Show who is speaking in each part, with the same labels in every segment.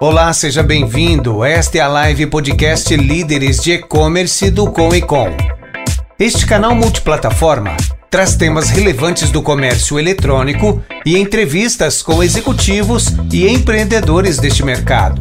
Speaker 1: Olá, seja bem-vindo. Esta é a live podcast Líderes de E-Commerce do Com e Com. Este canal multiplataforma traz temas relevantes do comércio eletrônico e entrevistas com executivos e empreendedores deste mercado.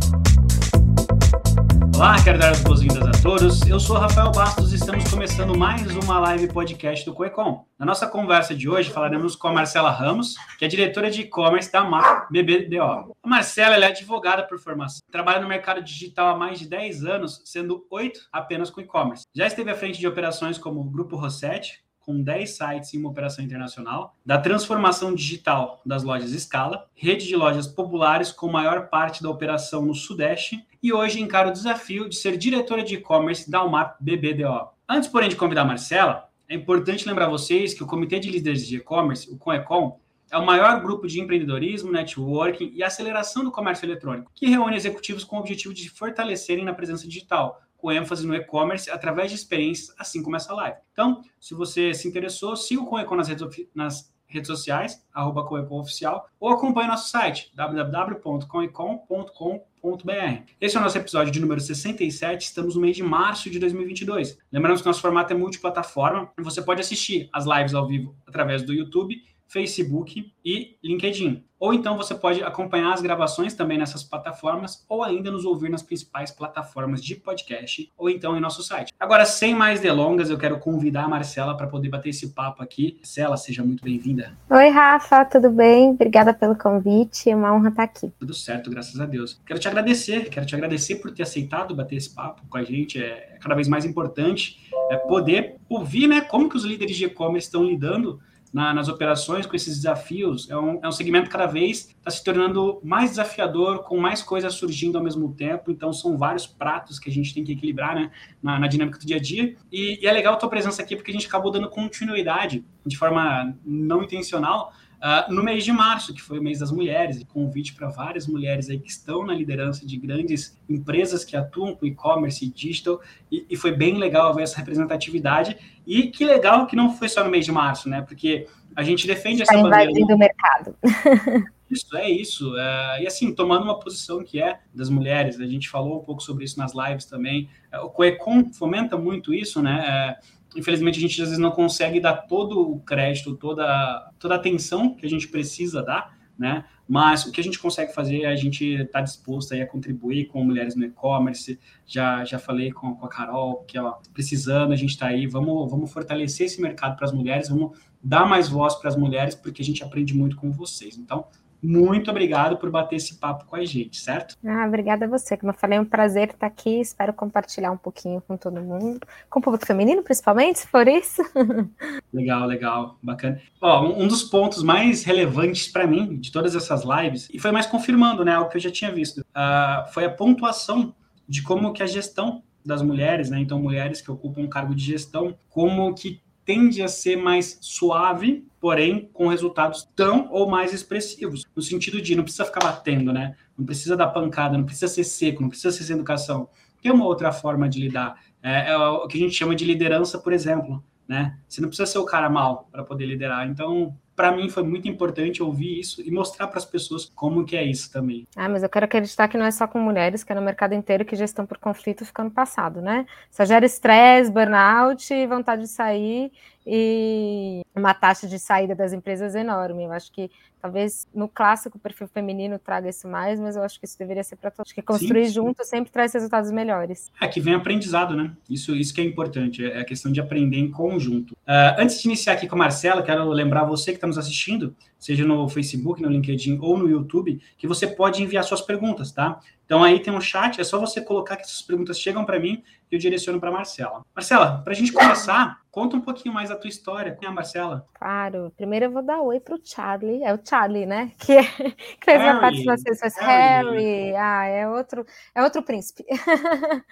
Speaker 2: Olá, quero dar as boas-vindas todos. Eu sou Rafael Bastos e estamos começando mais uma live podcast do Coecom. Na nossa conversa de hoje falaremos com a Marcela Ramos, que é diretora de e-commerce da MAP BBDO. A Marcela é advogada por formação, trabalha no mercado digital há mais de 10 anos, sendo 8 apenas com e-commerce. Já esteve à frente de operações como o Grupo Rossetti, com 10 sites em uma operação internacional, da transformação digital das lojas Scala, rede de lojas populares com maior parte da operação no Sudeste, e hoje encara o desafio de ser diretora de e-commerce da UMAP BBDO. Antes, porém, de convidar a Marcela, é importante lembrar vocês que o Comitê de Líderes de E-Commerce, o CONECOM, é o maior grupo de empreendedorismo, networking e aceleração do comércio eletrônico, que reúne executivos com o objetivo de fortalecerem na presença digital, com ênfase no e-commerce através de experiências, assim como essa live. Então, se você se interessou, siga o Coecon nas redes, nas redes sociais, arroba Oficial, ou acompanhe nosso site, www.coecon.com.br. Esse é o nosso episódio de número 67, estamos no mês de março de 2022. Lembrando que nosso formato é multiplataforma, você pode assistir as lives ao vivo através do YouTube, Facebook e LinkedIn. Ou então você pode acompanhar as gravações também nessas plataformas, ou ainda nos ouvir nas principais plataformas de podcast, ou então em nosso site. Agora, sem mais delongas, eu quero convidar a Marcela para poder bater esse papo aqui. Marcela, seja muito bem-vinda.
Speaker 3: Oi, Rafa, tudo bem? Obrigada pelo convite, é uma honra estar aqui.
Speaker 2: Tudo certo, graças a Deus. Quero te agradecer, quero te agradecer por ter aceitado bater esse papo com a gente. É cada vez mais importante é poder ouvir, né, como que os líderes de e-commerce estão lidando na, nas operações com esses desafios. É um, é um segmento cada vez está se tornando mais desafiador, com mais coisas surgindo ao mesmo tempo. Então, são vários pratos que a gente tem que equilibrar né, na, na dinâmica do dia a dia. E, e é legal a tua presença aqui, porque a gente acabou dando continuidade de forma não intencional Uh, no mês de março, que foi o mês das mulheres, convite para várias mulheres aí que estão na liderança de grandes empresas que atuam com e-commerce e digital, e, e, foi bem legal ver essa representatividade. E que legal que não foi só no mês de março, né? Porque a gente defende essa
Speaker 3: Está invadindo o mercado.
Speaker 2: Isso, é isso. É, e assim, tomando uma posição que é das mulheres, a gente falou um pouco sobre isso nas lives também. É, o Coecon fomenta muito isso, né? É, infelizmente a gente às vezes não consegue dar todo o crédito, toda, toda a atenção que a gente precisa dar, né? Mas o que a gente consegue fazer, a gente está disposto aí a contribuir com mulheres no e-commerce. Já, já falei com, com a Carol que ó, precisando, a gente está aí, vamos, vamos fortalecer esse mercado para as mulheres, vamos dar mais voz para as mulheres, porque a gente aprende muito com vocês. Então, muito obrigado por bater esse papo com a gente, certo?
Speaker 3: Ah, obrigada a você. Como eu falei, é um prazer estar aqui. Espero compartilhar um pouquinho com todo mundo, com o público feminino, principalmente, se for isso.
Speaker 2: legal, legal, bacana. Ó, um dos pontos mais relevantes para mim de todas essas lives, e foi mais confirmando, né, o que eu já tinha visto, uh, foi a pontuação de como que a gestão das mulheres, né, então mulheres que ocupam um cargo de gestão, como que tende a ser mais suave, porém com resultados tão ou mais expressivos, no sentido de não precisa ficar batendo, né? Não precisa dar pancada, não precisa ser seco, não precisa ser sem educação. Tem uma outra forma de lidar. É, é o que a gente chama de liderança, por exemplo, né? Você não precisa ser o cara mal para poder liderar. Então, para mim foi muito importante ouvir isso e mostrar para as pessoas como que é isso também.
Speaker 3: Ah, mas eu quero acreditar que não é só com mulheres, que é no mercado inteiro que gestão por conflito fica no passado, né? Só gera estresse, burnout, vontade de sair e uma taxa de saída das empresas enorme. Eu acho que talvez no clássico o perfil feminino traga isso mais, mas eu acho que isso deveria ser para todos. Acho que construir sim, junto sempre traz resultados melhores.
Speaker 2: É que vem aprendizado, né? Isso, isso que é importante, é a questão de aprender em conjunto. Uh, antes de iniciar aqui com a Marcela, quero lembrar você que está nos assistindo, seja no Facebook, no LinkedIn ou no YouTube, que você pode enviar suas perguntas, tá? Então aí tem um chat, é só você colocar que essas perguntas chegam para mim e eu direciono para Marcela. Marcela, para a gente começar, conta um pouquinho mais da tua história. Quem é a Marcela?
Speaker 3: Claro, primeiro eu vou dar oi pro Charlie, é o Charlie, né? Que, é, que fez uma participação, Harry. Harry, ah, é outro, é outro príncipe.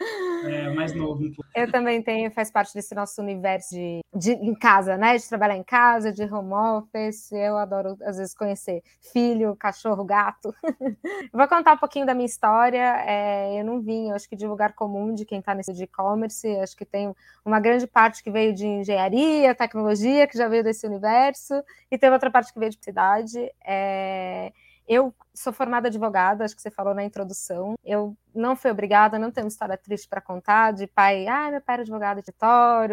Speaker 2: É, mais novo um pouco.
Speaker 3: Eu também tenho, faz parte desse nosso universo de, de em casa, né? De trabalhar em casa, de home office. Eu adoro, às vezes, conhecer filho, cachorro, gato. vou contar um pouquinho da minha história. É, eu não vim, eu acho que de lugar comum de quem está nesse de e-commerce. Acho que tem uma grande parte que veio de engenharia, tecnologia, que já veio desse universo, e tem outra parte que veio de cidade. É, eu sou formada advogada, acho que você falou na introdução. Eu não fui obrigada, não tenho história triste para contar de pai, ah, meu pai era advogado de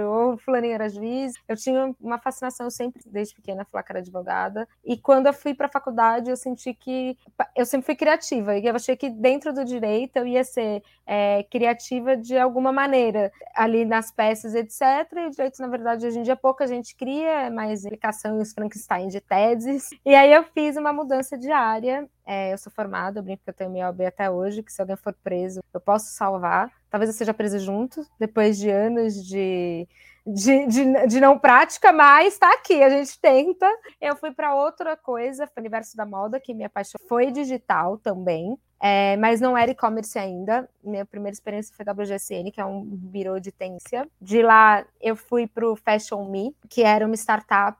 Speaker 3: ou fulaninho era juiz. Eu tinha uma fascinação sempre, desde pequena, falar que era advogada. E quando eu fui para a faculdade, eu senti que eu sempre fui criativa, e eu achei que dentro do direito eu ia ser é, criativa de alguma maneira, ali nas peças, etc. E o direito, na verdade, hoje em dia pouca gente cria, é mais aplicação em Frankenstein de teses. E aí eu fiz uma mudança de área é, eu sou formada, eu brinco que eu tenho minha até hoje, que se alguém for preso, eu posso salvar. Talvez eu seja preso junto, depois de anos de, de, de, de não prática, mas tá aqui, a gente tenta. Eu fui para outra coisa, foi o universo da moda, que minha paixão foi digital também. É, mas não era e-commerce ainda. Minha primeira experiência foi WGSN, que é um birô de tendência. De lá eu fui para o Fashion Me, que era uma startup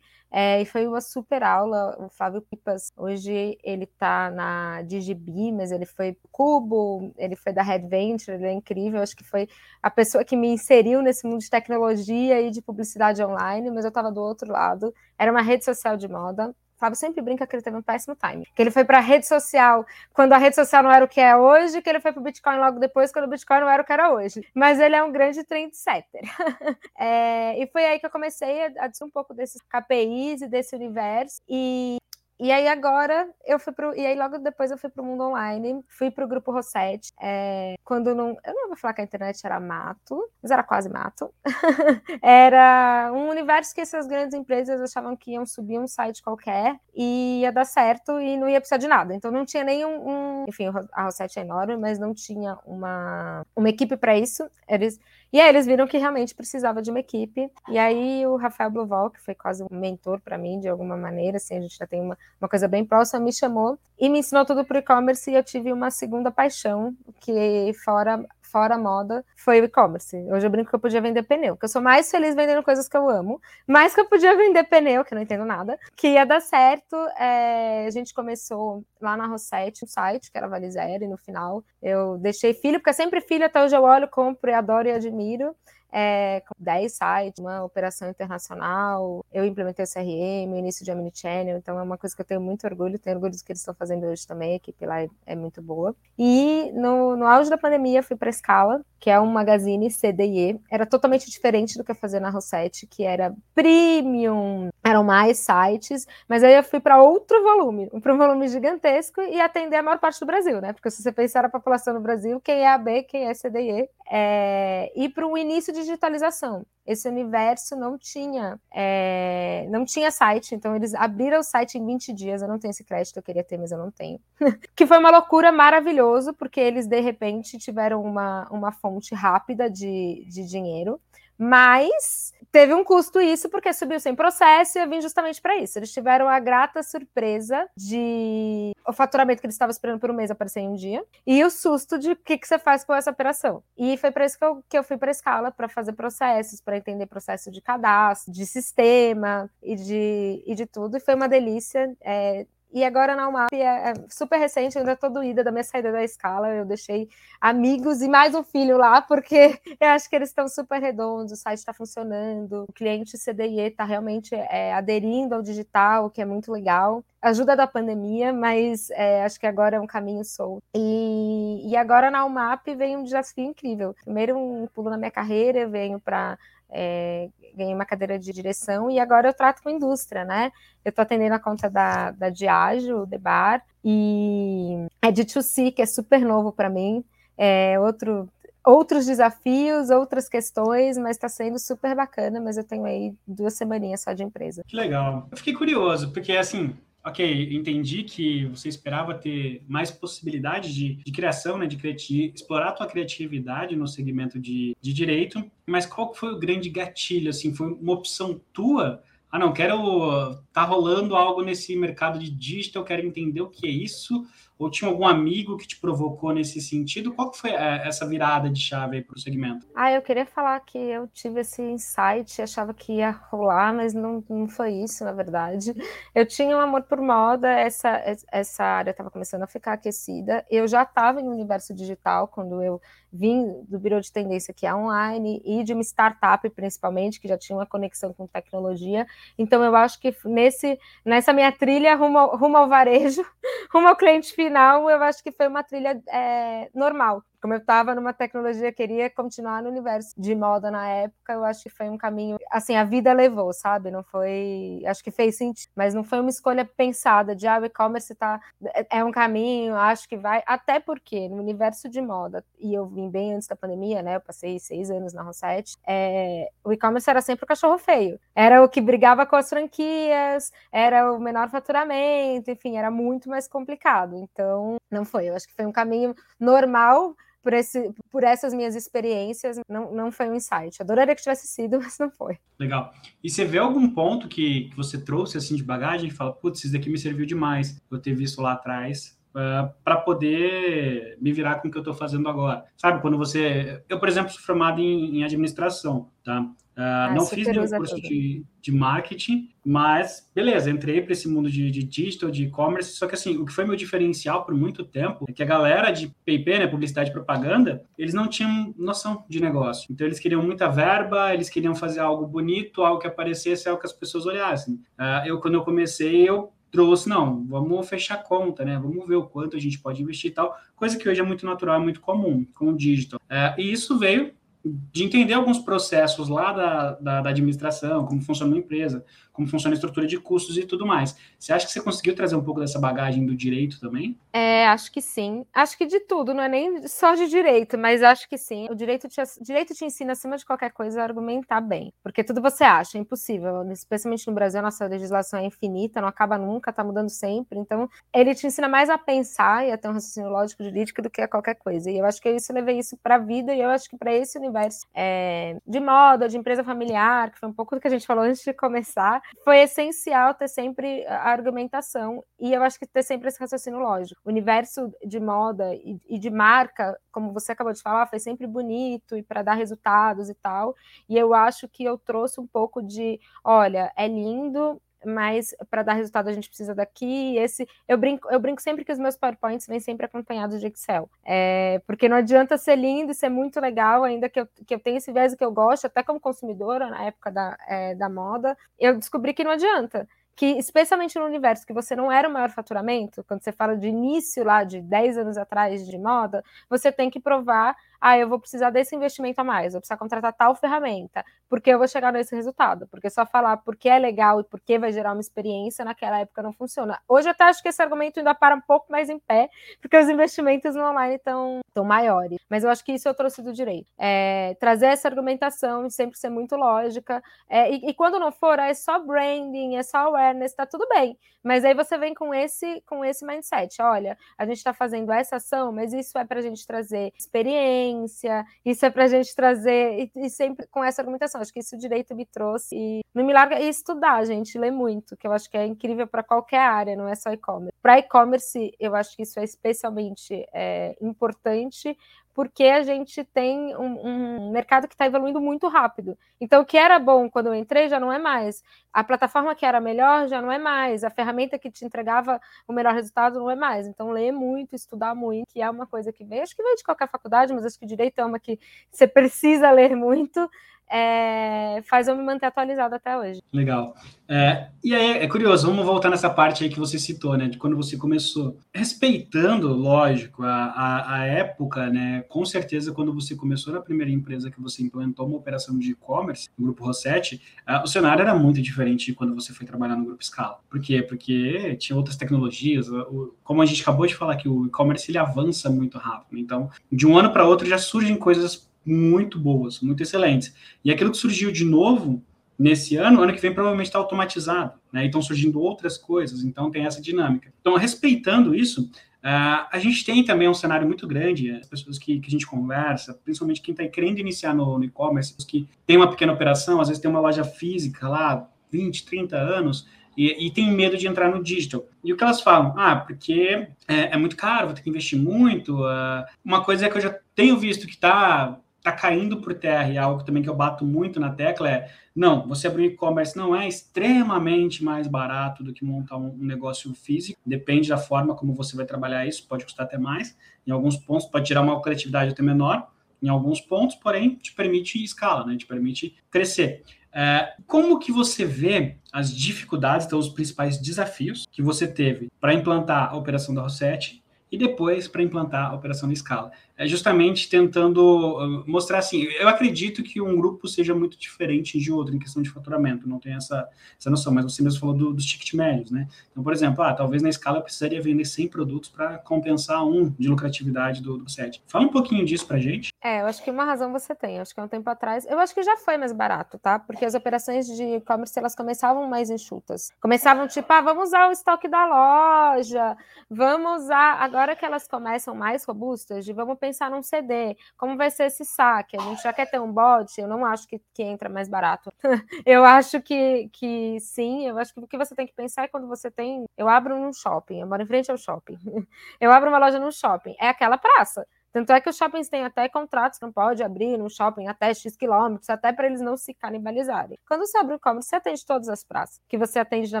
Speaker 3: é, e foi uma super aula. O Flávio Pipas, hoje ele está na DigiB, mas ele foi Cubo, ele foi da Red Venture, ele é incrível. Acho que foi a pessoa que me inseriu nesse mundo de tecnologia e de publicidade online, mas eu estava do outro lado. Era uma rede social de moda. Fábio sempre brinca que ele teve um péssimo time. Que ele foi para a rede social quando a rede social não era o que é hoje, que ele foi para o Bitcoin logo depois, quando o Bitcoin não era o que era hoje. Mas ele é um grande trendsetter. é, e foi aí que eu comecei a, a um pouco desses KPIs e desse universo. E e aí agora eu fui pro. E aí logo depois eu fui pro mundo online, fui pro grupo Rossetti. É, quando não. Eu não vou falar que a internet era mato, mas era quase mato. era um universo que essas grandes empresas achavam que iam subir um site qualquer e ia dar certo e não ia precisar de nada. Então não tinha nenhum. Um... Enfim, a Rossetti é enorme, mas não tinha uma, uma equipe para isso. Eles e aí eles viram que realmente precisava de uma equipe. E aí o Rafael Bluval, que foi quase um mentor para mim de alguma maneira, assim, a gente já tem uma, uma coisa bem próxima, me chamou e me ensinou tudo para e-commerce e eu tive uma segunda paixão, que fora fora moda, foi o e-commerce. Hoje eu brinco que eu podia vender pneu, que eu sou mais feliz vendendo coisas que eu amo, mais que eu podia vender pneu, que eu não entendo nada, que ia dar certo. É, a gente começou lá na Rossetti, um site, que era Valizera, e no final eu deixei filho, porque é sempre filho, até hoje eu olho, compro e adoro e admiro é, com 10 sites, uma operação internacional. Eu implementei o CRM, o início de Omnichannel, então é uma coisa que eu tenho muito orgulho, tenho orgulho do que eles estão fazendo hoje também, a equipe lá é, é muito boa. E no, no auge da pandemia, fui para a Scala, que é um magazine CDE, era totalmente diferente do que eu fazia na Rossetti, que era premium, eram mais sites, mas aí eu fui para outro volume, para um volume gigantesco e atender a maior parte do Brasil, né? Porque se você pensar a população no Brasil, quem é AB, quem é CDE, é... e para o início de digitalização. Esse universo não tinha, é... não tinha site, então eles abriram o site em 20 dias. Eu não tenho esse crédito, eu queria ter, mas eu não tenho. que foi uma loucura maravilhoso, porque eles de repente tiveram uma, uma fonte rápida de, de dinheiro, mas teve um custo isso porque subiu sem processo e eu vim justamente para isso. Eles tiveram a grata surpresa de o faturamento que eles estavam esperando por um mês aparecer em um dia e o susto de o que, que você faz com essa operação. E foi para isso que eu, que eu fui para a escala para fazer processos, para entender processo de cadastro, de sistema e de, e de tudo. E foi uma delícia. É, e agora na UMAP é, é super recente, ainda tô doída da minha saída da escala. Eu deixei amigos e mais um filho lá, porque eu acho que eles estão super redondos, o site está funcionando, o cliente CDIE está realmente é, aderindo ao digital, o que é muito legal. Ajuda da pandemia, mas é, acho que agora é um caminho solto. E, e agora na UMAP vem um desafio incrível. Primeiro, um pulo na minha carreira, eu venho para é, ganhei uma cadeira de direção e agora eu trato com indústria, né? Eu estou atendendo a conta da, da Diageo, o Bar, e é de 2C, que é super novo para mim. É outro, outros desafios, outras questões, mas está sendo super bacana, mas eu tenho aí duas semaninhas só de empresa.
Speaker 2: Que legal. Eu fiquei curioso, porque assim, ok, entendi que você esperava ter mais possibilidade de, de criação, né, de explorar a tua criatividade no segmento de, de direito, mas qual foi o grande gatilho? Assim, foi uma opção tua? Ah, não, quero tá rolando algo nesse mercado de digital, quero entender o que é isso, ou tinha algum amigo que te provocou nesse sentido? Qual foi é, essa virada de chave para o segmento?
Speaker 3: Ah, eu queria falar que eu tive esse insight, achava que ia rolar, mas não, não foi isso, na verdade. Eu tinha um amor por moda, essa, essa área estava começando a ficar aquecida. Eu já estava em universo digital quando eu vim do Biro de Tendência, que é online, e de uma startup, principalmente, que já tinha uma conexão com tecnologia. Então, eu acho que nesse, nessa minha trilha rumo rumo ao varejo, rumo ao cliente final, eu acho que foi uma trilha é, normal como eu estava numa tecnologia, queria continuar no universo de moda na época, eu acho que foi um caminho, assim, a vida levou, sabe? Não foi, acho que fez sentido, mas não foi uma escolha pensada de, ah, o e-commerce tá, é, é um caminho, acho que vai, até porque no universo de moda, e eu vim bem antes da pandemia, né? Eu passei seis anos na Rosset, é, o e-commerce era sempre o cachorro feio, era o que brigava com as franquias, era o menor faturamento, enfim, era muito mais complicado. Então, não foi. Eu acho que foi um caminho normal por, esse, por essas minhas experiências, não, não foi um insight. Adoraria que tivesse sido, mas não foi.
Speaker 2: Legal. E você vê algum ponto que, que você trouxe assim de bagagem e fala, putz, isso daqui me serviu demais eu ter visto lá atrás uh, ah, para poder me virar com o que eu estou fazendo agora. Sabe, quando você... Eu, por exemplo, sou formado em, em administração, tá? Uh, não fiz nenhum curso de, de, marketing, mas beleza, entrei para esse mundo de, de digital, de e-commerce. Só que assim, o que foi meu diferencial por muito tempo é que a galera de PIP, né, publicidade e propaganda, eles não tinham noção de negócio. Então eles queriam muita verba, eles queriam fazer algo bonito, algo que aparecesse, algo que as pessoas olhassem. Uh, eu, quando eu comecei, eu trouxe, não, vamos fechar a conta, né? Vamos ver o quanto a gente pode investir e tal, coisa que hoje é muito natural, é muito comum com o digital. Uh, e isso veio de entender alguns processos lá da, da, da, administração, como funciona uma empresa, como funciona a estrutura de custos e tudo mais. Você acha que você conseguiu trazer um pouco dessa bagagem do direito também?
Speaker 3: É, acho que sim. Acho que de tudo, não é nem só de direito, mas acho que sim. O direito te, direito te ensina, acima de qualquer coisa, a argumentar bem. Porque tudo você acha, é impossível. Especialmente no Brasil, a nossa legislação é infinita, não acaba nunca, tá mudando sempre. Então, ele te ensina mais a pensar e a ter um raciocínio lógico jurídico do que a qualquer coisa. E eu acho que isso levei isso para a vida e eu acho que para esse universo é, de moda, de empresa familiar, que foi um pouco do que a gente falou antes de começar, foi essencial ter sempre a argumentação e eu acho que ter sempre esse raciocínio lógico. O universo de moda e, e de marca, como você acabou de falar, foi sempre bonito e para dar resultados e tal. E eu acho que eu trouxe um pouco de, olha, é lindo, mas para dar resultado a gente precisa daqui. Esse eu brinco, eu brinco sempre que os meus PowerPoints vêm sempre acompanhados de Excel, é, porque não adianta ser lindo e ser muito legal, ainda que eu, que eu tenha esse viés que eu gosto, até como consumidora na época da, é, da moda, eu descobri que não adianta que, especialmente no universo que você não era o maior faturamento, quando você fala de início lá de 10 anos atrás de moda, você tem que provar ah, eu vou precisar desse investimento a mais, vou precisar contratar tal ferramenta, porque eu vou chegar nesse resultado. Porque só falar porque é legal e porque vai gerar uma experiência naquela época não funciona. Hoje eu até acho que esse argumento ainda para um pouco mais em pé, porque os investimentos no online estão tão maiores. Mas eu acho que isso eu trouxe do direito. É, trazer essa argumentação e sempre ser muito lógica. É, e, e, quando não for, é só branding, é só awareness, tá tudo bem. Mas aí você vem com esse, com esse mindset. Olha, a gente está fazendo essa ação, mas isso é para a gente trazer experiência ciência, isso é para a gente trazer, e, e, sempre com essa argumentação. Acho que isso o direito me trouxe. E não me larga e estudar, gente, ler muito, que eu acho que é incrível para qualquer área, não é só e-commerce. Para e-commerce, eu acho que isso é especialmente é, importante, porque a gente tem um, um mercado que está evoluindo muito rápido. Então, o que era bom quando eu entrei já não é mais. A plataforma que era melhor já não é mais. A ferramenta que te entregava o melhor resultado não é mais. Então, ler muito, estudar muito, que é uma coisa que vem, acho que vem de qualquer faculdade, mas acho que o direito é uma que você precisa ler muito é, faz eu me manter atualizado até hoje.
Speaker 2: Legal. É, e aí, é curioso, vamos voltar nessa parte aí que você citou, né, de quando você começou. Respeitando, lógico, a, a, a época, né, com certeza, quando você começou na primeira empresa que você implementou uma operação de e-commerce, no Grupo Rossetti, o cenário era muito diferente de quando você foi trabalhar no Grupo Scala. Por quê? Porque tinha outras tecnologias, o, como a gente acabou de falar que o e-commerce ele avança muito rápido. Então, de um ano para outro já surgem coisas muito boas, muito excelentes. E aquilo que surgiu de novo nesse ano, ano que vem provavelmente está automatizado, né? E estão surgindo outras coisas, então tem essa dinâmica. Então, respeitando isso, uh, a gente tem também um cenário muito grande, as pessoas que, que a gente conversa, principalmente quem está querendo iniciar no, no e-commerce, que tem uma pequena operação, às vezes tem uma loja física lá, 20, 30 anos, e, e tem medo de entrar no digital. E o que elas falam? Ah, porque é, é muito caro, vou ter que investir muito. Uh, uma coisa é que eu já tenho visto que está tá caindo por terra e é algo também que eu bato muito na tecla é não, você abrir um e-commerce não é extremamente mais barato do que montar um, negócio físico, depende da forma como você vai trabalhar isso, pode custar até mais, em alguns pontos pode tirar uma coletividade até menor, em alguns pontos, porém, te permite escala, né? te permite crescer. É, como que você vê as dificuldades, então os principais desafios que você teve para implantar a operação da Rossetti e depois para implantar a operação de escala. É justamente tentando ah, mostrar assim, eu acredito que um grupo seja muito diferente de outro em questão de faturamento, não tem essa, essa noção, mas você mesmo falou do, dos ticket médios, né? Então, por exemplo, ah, talvez na escala eu precisaria vender 100 produtos para compensar um de lucratividade do, do set. Fala um pouquinho disso para gente.
Speaker 3: É, eu acho que uma razão você tem, eu acho que há um tempo atrás, eu acho que já foi mais barato, tá? Porque as operações de e-commerce, elas começavam mais enxutas. Começavam tipo, ah, vamos usar o estoque da loja, vamos usar, agora que elas começam mais robustas, de vamos pensar num CD, como vai ser esse saque? A gente já quer ter um bot, eu não acho que, que entra mais barato. eu acho que, que sim, eu acho que o que você tem que pensar é quando você tem. Eu abro num shopping, eu moro em frente ao shopping. eu abro uma loja no shopping, é aquela praça. Tanto é que os shoppings têm até contratos que não pode abrir no shopping até X quilômetros, até para eles não se canibalizarem. Quando você abre o e-commerce, você atende todas as praças. O que você atende, na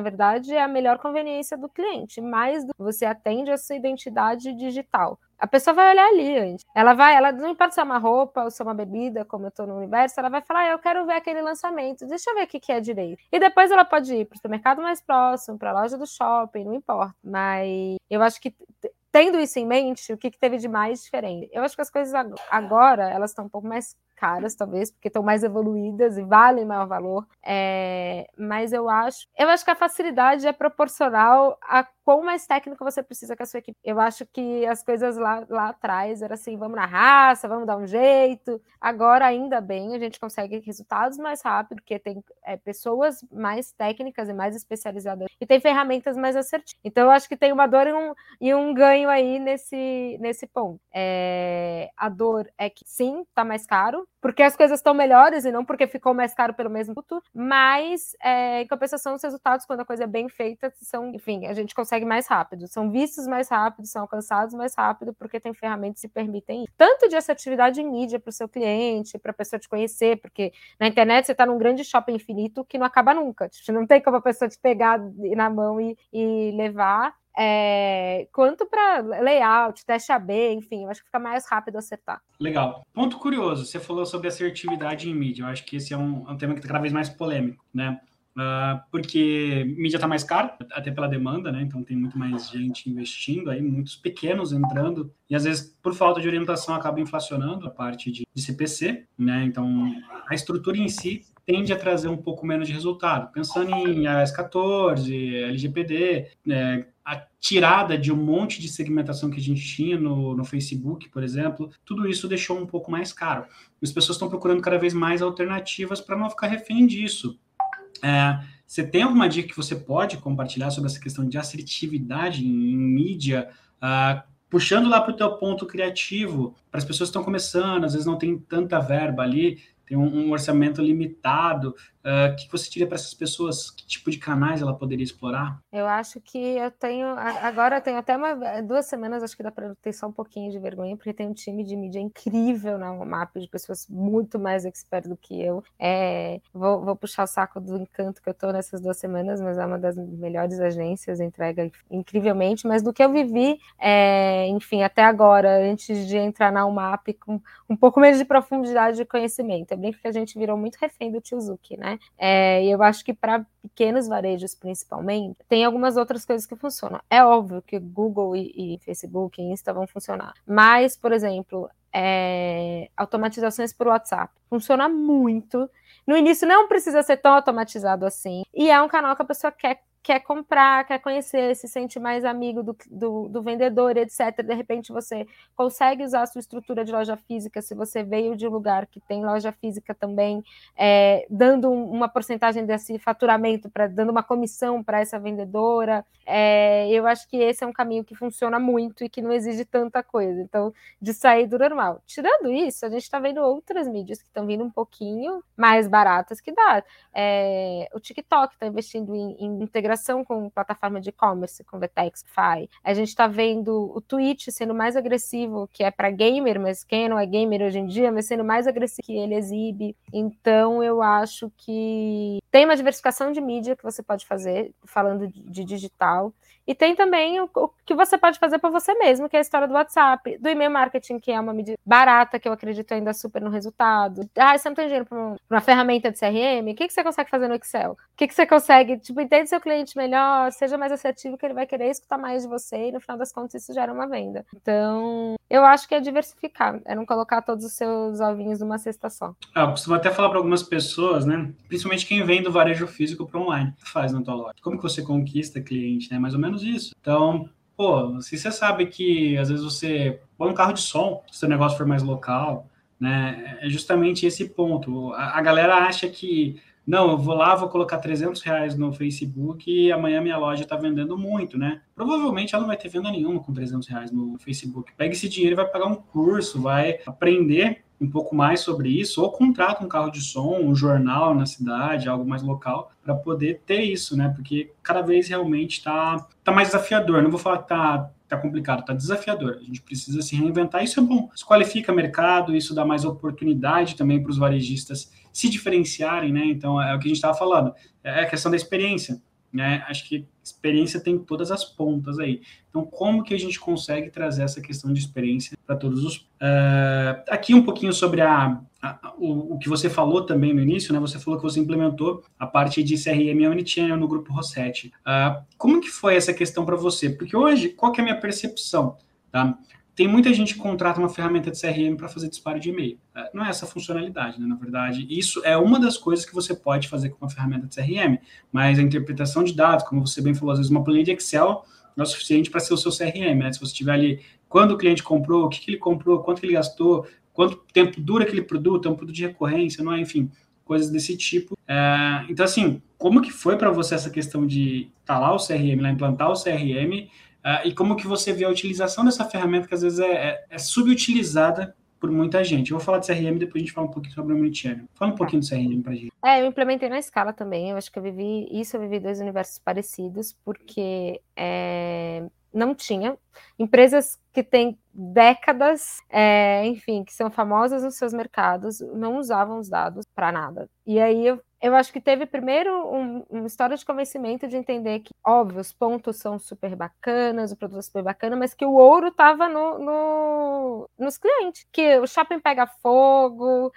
Speaker 3: verdade, é a melhor conveniência do cliente, mais do que você atende a sua identidade digital. A pessoa vai olhar ali antes. Ela vai, ela não importa se é uma roupa ou se é uma bebida, como eu estou no universo, ela vai falar, ah, eu quero ver aquele lançamento, deixa eu ver o que, que é direito. E depois ela pode ir para o supermercado mais próximo, para a loja do shopping, não importa. Mas eu acho que tendo isso em mente, o que, que teve de mais diferente? Eu acho que as coisas agora elas estão um pouco mais caras, talvez, porque estão mais evoluídas e valem maior valor. É, mas eu acho, eu acho que a facilidade é proporcional a quão mais técnico você precisa com a sua equipe. Eu acho que as coisas lá, lá atrás era assim, vamos na raça, vamos dar um jeito. Agora, ainda bem, a gente consegue resultados mais rápido, porque tem é, pessoas mais técnicas e mais especializadas e tem ferramentas mais assertivas. Então, eu acho que tem uma dor e um, e um ganho aí nesse, nesse ponto. É, a dor é que sim, tá mais caro, porque as coisas estão melhores e não porque ficou mais caro pelo mesmo produto, mas é, em compensação, os resultados, quando a coisa é bem feita, são, enfim, a gente consegue mais rápido, são vistos mais rápido, são alcançados mais rápido, porque tem ferramentas que permitem isso. tanto de assertividade em mídia para o seu cliente, para a pessoa te conhecer, porque na internet você está num grande shopping infinito que não acaba nunca, tipo, não tem como a pessoa te pegar na mão e, e levar, é, quanto para layout, teste AB, enfim, eu acho que fica mais rápido acertar.
Speaker 2: Legal. Ponto curioso, você falou sobre assertividade em mídia. Eu acho que esse é um, é um tema que está cada vez mais polêmico, né? Uh, porque mídia está mais cara, até pela demanda, né? Então tem muito mais gente investindo aí, muitos pequenos entrando, e às vezes, por falta de orientação, acaba inflacionando a parte de, de CPC, né? Então a estrutura em si tende a trazer um pouco menos de resultado. Pensando em AS 14, LGPD, a tirada de um monte de segmentação que a gente tinha no, no Facebook, por exemplo, tudo isso deixou um pouco mais caro. As pessoas estão procurando cada vez mais alternativas para não ficar refém disso. É, você tem alguma dica que você pode compartilhar sobre essa questão de assertividade em, em mídia? Uh, puxando lá para o teu ponto criativo, para as pessoas que estão começando, às vezes não tem tanta verba ali, tem um, um orçamento limitado. Uh, o que você diria para essas pessoas? Que tipo de canais ela poderia explorar?
Speaker 3: Eu acho que eu tenho. Agora eu tenho até uma, duas semanas, acho que dá para ter só um pouquinho de vergonha, porque tem um time de mídia incrível na map de pessoas muito mais expert do que eu. É, vou, vou, puxar o saco do encanto que eu estou nessas duas semanas, mas é uma das melhores agências, entrega incrivelmente. Mas do que eu vivi, é, enfim, até agora, antes de entrar na UMAP, com um pouco menos de profundidade de conhecimento brinco que a gente virou muito refém do Tiozuki, né? É, e eu acho que para pequenos varejos, principalmente, tem algumas outras coisas que funcionam. É óbvio que Google e, e Facebook e Insta vão funcionar. Mas, por exemplo, é, automatizações por WhatsApp. Funciona muito. No início não precisa ser tão automatizado assim. E é um canal que a pessoa quer quer comprar, quer conhecer, se sente mais amigo do, do, do, vendedor, etc. De repente você consegue usar a sua estrutura de loja física, se você veio de um lugar que tem loja física também, é, dando uma porcentagem desse faturamento, para dando uma comissão para essa vendedora. É, eu acho que esse é um caminho que funciona muito e que não exige tanta coisa. Então, de sair do normal. Tirando isso, a gente está vendo outras mídias que estão vindo um pouquinho mais baratas que dá. É, o TikTok está investindo em, em integrar integração com plataforma de e-commerce, com Vetex, Fi. A gente está vendo o Twitch sendo mais agressivo, que é para gamer, mas quem não é gamer hoje em dia, mas sendo mais agressivo que ele exibe. Então, eu acho que tem uma diversificação de mídia que você pode fazer, falando de digital. E tem também o, que você pode fazer para você mesmo, que é a história do WhatsApp, do e-mail marketing, que é uma medida barata, que eu acredito ainda super no resultado. Ah, você não tem dinheiro para uma, ferramenta de CRM? O que, que você consegue fazer no Excel? O que, que você consegue? Tipo, entende seu cliente melhor, seja mais assertivo, que ele vai querer escutar mais de você, e no final das contas isso gera uma venda. Então, eu acho que é diversificar, é não colocar todos os seus ovinhos numa cesta só.
Speaker 2: Ah, eu costumo até falar para algumas pessoas, né? Principalmente quem vem do varejo físico para online. Que faz na tua loja? Como que você conquista cliente, né? Mais ou menos isso. Então, pô, se você sabe que às vezes você põe um carro de som, se o seu negócio for mais local, né? É justamente esse ponto. A, a galera acha que não, eu vou lá, vou colocar 300 reais no Facebook e amanhã minha loja está vendendo muito, né? Provavelmente ela não vai ter venda nenhuma com 300 reais no Facebook. Pega esse dinheiro e vai pagar um curso, vai aprender um pouco mais sobre isso, ou contrata um carro de som, um jornal na cidade, algo mais local, para poder ter isso, né? Porque cada vez realmente está tá mais desafiador. Não vou falar que tá, tá complicado, tá desafiador. A gente precisa se reinventar. Isso é bom. Isso qualifica mercado, isso dá mais oportunidade também para os varejistas se diferenciarem, né? Então é o que a gente estava falando. É a questão da experiência né? Acho que experiência tem todas as pontas aí. Então, como que a gente consegue trazer essa questão de experiência para todos os. Uh, aqui um pouquinho sobre a o, o, que você falou também no início, né? Você falou que você implementou a parte de CRM Omnichannel no grupo Rossetti. Uh, como que foi essa questão para você? Porque hoje, qual que é a minha percepção? Tá? Tem muita gente que contrata uma ferramenta de CRM para fazer disparo de e-mail. É, não é essa funcionalidade, né? Na verdade, isso é uma das coisas que você pode fazer com uma ferramenta de CRM, mas a interpretação de dados, como você bem falou, às vezes uma planilha de Excel não é suficiente para ser o seu CRM, né? Se você tiver ali quando o cliente comprou, o que, que ele comprou, quanto que ele gastou, quanto tempo dura aquele produto, é um produto de recorrência, não é? Enfim, coisas desse tipo. É, então, assim, como que foi para você essa questão de estar tá o CRM, lá, implantar o CRM Uh, e como que você vê a utilização dessa ferramenta que às vezes é, é, é subutilizada por muita gente. Eu vou falar de CRM depois a gente fala um pouquinho sobre o Omnichannel. Fala um pouquinho do CRM pra gente.
Speaker 3: É, eu implementei na escala também. Eu acho que eu vivi isso, eu vivi dois universos parecidos, porque é, não tinha. Empresas que têm décadas, é, enfim, que são famosas nos seus mercados, não usavam os dados para nada. E aí eu eu acho que teve primeiro um, uma história de convencimento de entender que, óbvio, os pontos são super bacanas, o produto é super bacana, mas que o ouro estava no, no, nos clientes, que o shopping pega fogo,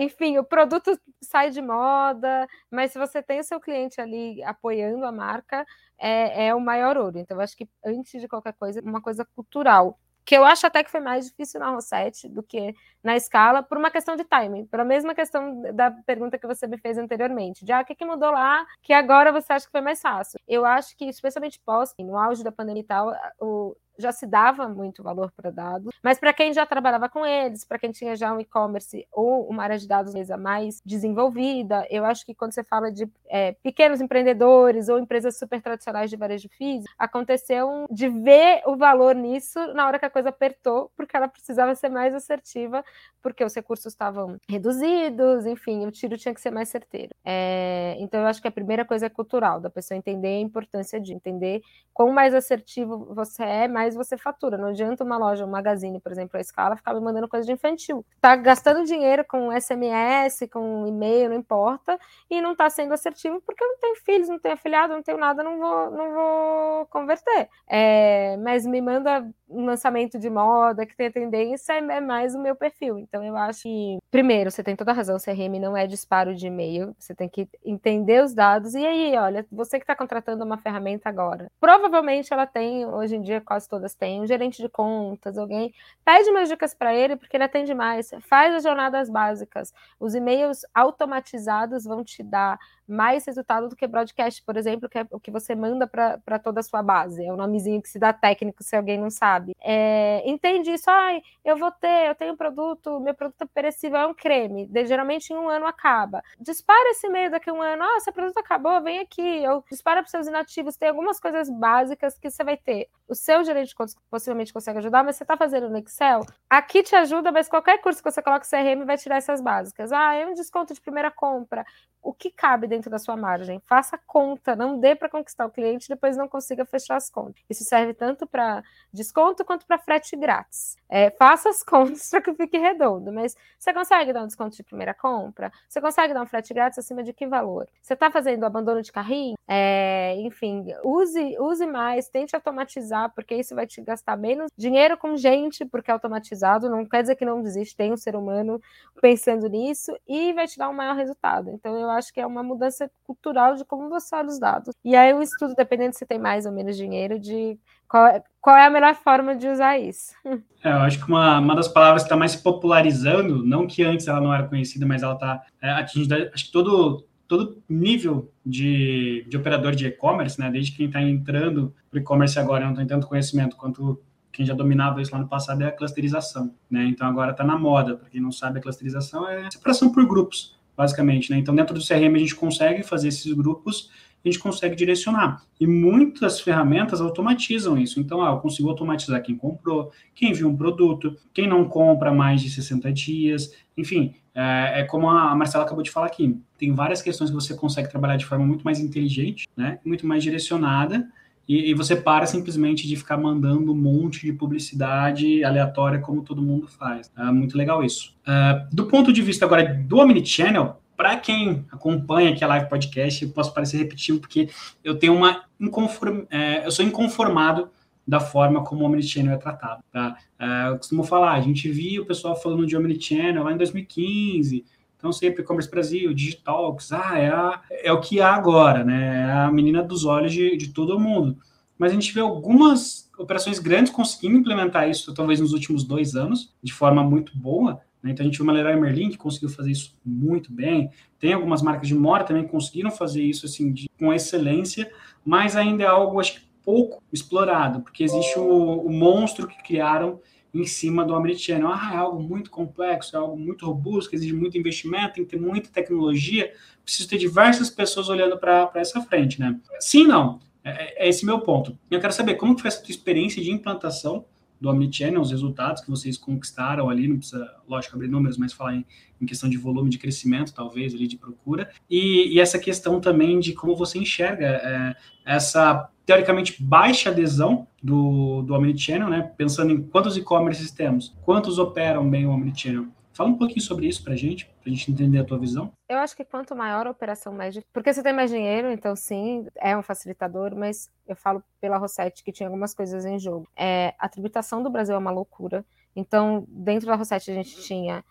Speaker 3: enfim, o produto sai de moda, mas se você tem o seu cliente ali apoiando a marca, é, é o maior ouro. Então, eu acho que antes de qualquer coisa, uma coisa cultural que eu acho até que foi mais difícil na Rosette do que na escala, por uma questão de timing, por a mesma questão da pergunta que você me fez anteriormente, de ah, o que, que mudou lá, que agora você acha que foi mais fácil. Eu acho que, especialmente pós, no auge da pandemia e tal, o, já se dava muito valor para dados, mas para quem já trabalhava com eles, para quem tinha já um e-commerce ou uma área de dados mais desenvolvida, eu acho que quando você fala de é, pequenos empreendedores ou empresas super tradicionais de varejo físico, aconteceu de ver o valor nisso na hora que a coisa apertou, porque ela precisava ser mais assertiva, porque os recursos estavam reduzidos, enfim, o tiro tinha que ser mais certeiro. É, então eu acho que a primeira coisa é cultural, da pessoa entender a importância de entender quão mais assertivo você é, mais mais você fatura. Não adianta uma loja, um magazine, por exemplo, a escala, ficar me mandando coisa de infantil. Tá gastando dinheiro com SMS, com e-mail, não importa, e não tá sendo assertivo porque eu não tenho filhos, não tenho afiliado, não tenho nada, não vou, não vou converter. É, mas me manda um lançamento de moda que tem tendência, é mais o meu perfil. Então eu acho que, primeiro, você tem toda a razão, CRM não é disparo de e-mail, você tem que entender os dados. E aí, olha, você que está contratando uma ferramenta agora, provavelmente ela tem, hoje em dia, quase todas têm, um gerente de contas, alguém. Pede umas dicas para ele, porque ele atende mais. Faz as jornadas básicas. Os e-mails automatizados vão te dar mais resultado do que broadcast, por exemplo, que é o que você manda para toda a sua base. É o nomezinho que se dá técnico se alguém não sabe. É, entende isso? Ai, eu vou ter, eu tenho um produto, meu produto perecível é um creme, de, geralmente em um ano acaba. Dispara esse e-mail daqui a um ano, ah, seu produto acabou, vem aqui. Eu dispara para seus inativos, tem algumas coisas básicas que você vai ter o seu gerente de contas possivelmente consegue ajudar, mas você está fazendo no Excel, aqui te ajuda, mas qualquer curso que você coloca CRM vai tirar essas básicas. Ah, é um desconto de primeira compra. O que cabe dentro da sua margem? Faça conta, não dê para conquistar o cliente e depois não consiga fechar as contas. Isso serve tanto para desconto quanto para frete grátis. É, faça as contas para que fique redondo, mas você consegue dar um desconto de primeira compra? Você consegue dar um frete grátis acima de que valor? Você está fazendo abandono de carrinho? É, enfim, use, use mais, tente automatizar, porque isso vai te gastar menos dinheiro com gente, porque é automatizado, não quer dizer que não desiste, tem um ser humano pensando nisso, e vai te dar um maior resultado. Então, eu acho que é uma mudança cultural de como você olha os dados. E aí, o estudo, dependendo se tem mais ou menos dinheiro, de qual é, qual é a melhor forma de usar isso.
Speaker 2: É, eu acho que uma, uma das palavras que está mais popularizando, não que antes ela não era conhecida, mas ela está é, atingindo, acho que todo todo nível de, de operador de e-commerce, né? Desde quem está entrando para e-commerce agora não tem tanto conhecimento quanto quem já dominava isso lá no passado é a clusterização, né? Então agora está na moda. Para quem não sabe, a clusterização é separação por grupos, basicamente, né? Então dentro do CRM a gente consegue fazer esses grupos a gente consegue direcionar. E muitas ferramentas automatizam isso. Então, ah, eu consigo automatizar quem comprou, quem viu um produto, quem não compra mais de 60 dias, enfim, é, é, como a Marcela acabou de falar aqui. Tem várias questões que você consegue trabalhar de forma muito mais inteligente, né? Muito mais direcionada. E, e, você para simplesmente de ficar mandando um monte de publicidade aleatória como todo mundo faz. É muito legal isso. Uh, do ponto de vista agora do Omnichannel, para quem acompanha aqui a live podcast, eu posso parecer repetitivo porque eu tenho uma inconform... É, eu sou inconformado da forma como o Omnichannel é tratado. Tá? É, eu costumo falar, a gente viu o pessoal falando de Omnichannel lá em 2015, então sempre e-commerce Brasil, Digitalx, ah, é, a, é o que há agora, né? É a menina dos olhos de, de todo mundo. Mas a gente vê algumas operações grandes conseguindo implementar isso, talvez nos últimos dois anos, de forma muito boa. Né? Então a gente viu uma Leroy Merlin que conseguiu fazer isso muito bem. Tem algumas marcas de moda também que conseguiram fazer isso assim de, com excelência, mas ainda é algo acho que pouco explorado, porque existe o, o monstro que criaram em cima do Omnichannel. Ah, é algo muito complexo, é algo muito robusto, exige muito investimento, tem que ter muita tecnologia, preciso ter diversas pessoas olhando para essa frente, né? Sim, não. É, é esse meu ponto. Eu quero saber como que foi essa tua experiência de implantação do Omnichannel, os resultados que vocês conquistaram ali, não precisa, lógico, abrir números, mas falar em, em questão de volume de crescimento, talvez, ali de procura, e, e essa questão também de como você enxerga é, essa teoricamente baixa adesão do, do Omnichannel, né? Pensando em quantos e-commerces temos, quantos operam bem o Omnichannel. Fala um pouquinho sobre isso para gente, para a gente entender a tua visão.
Speaker 3: Eu acho que quanto maior a operação, mais Porque você tem mais dinheiro, então sim, é um facilitador, mas eu falo pela Rossetti que tinha algumas coisas em jogo. É, a tributação do Brasil é uma loucura. Então, dentro da Rossetti a gente tinha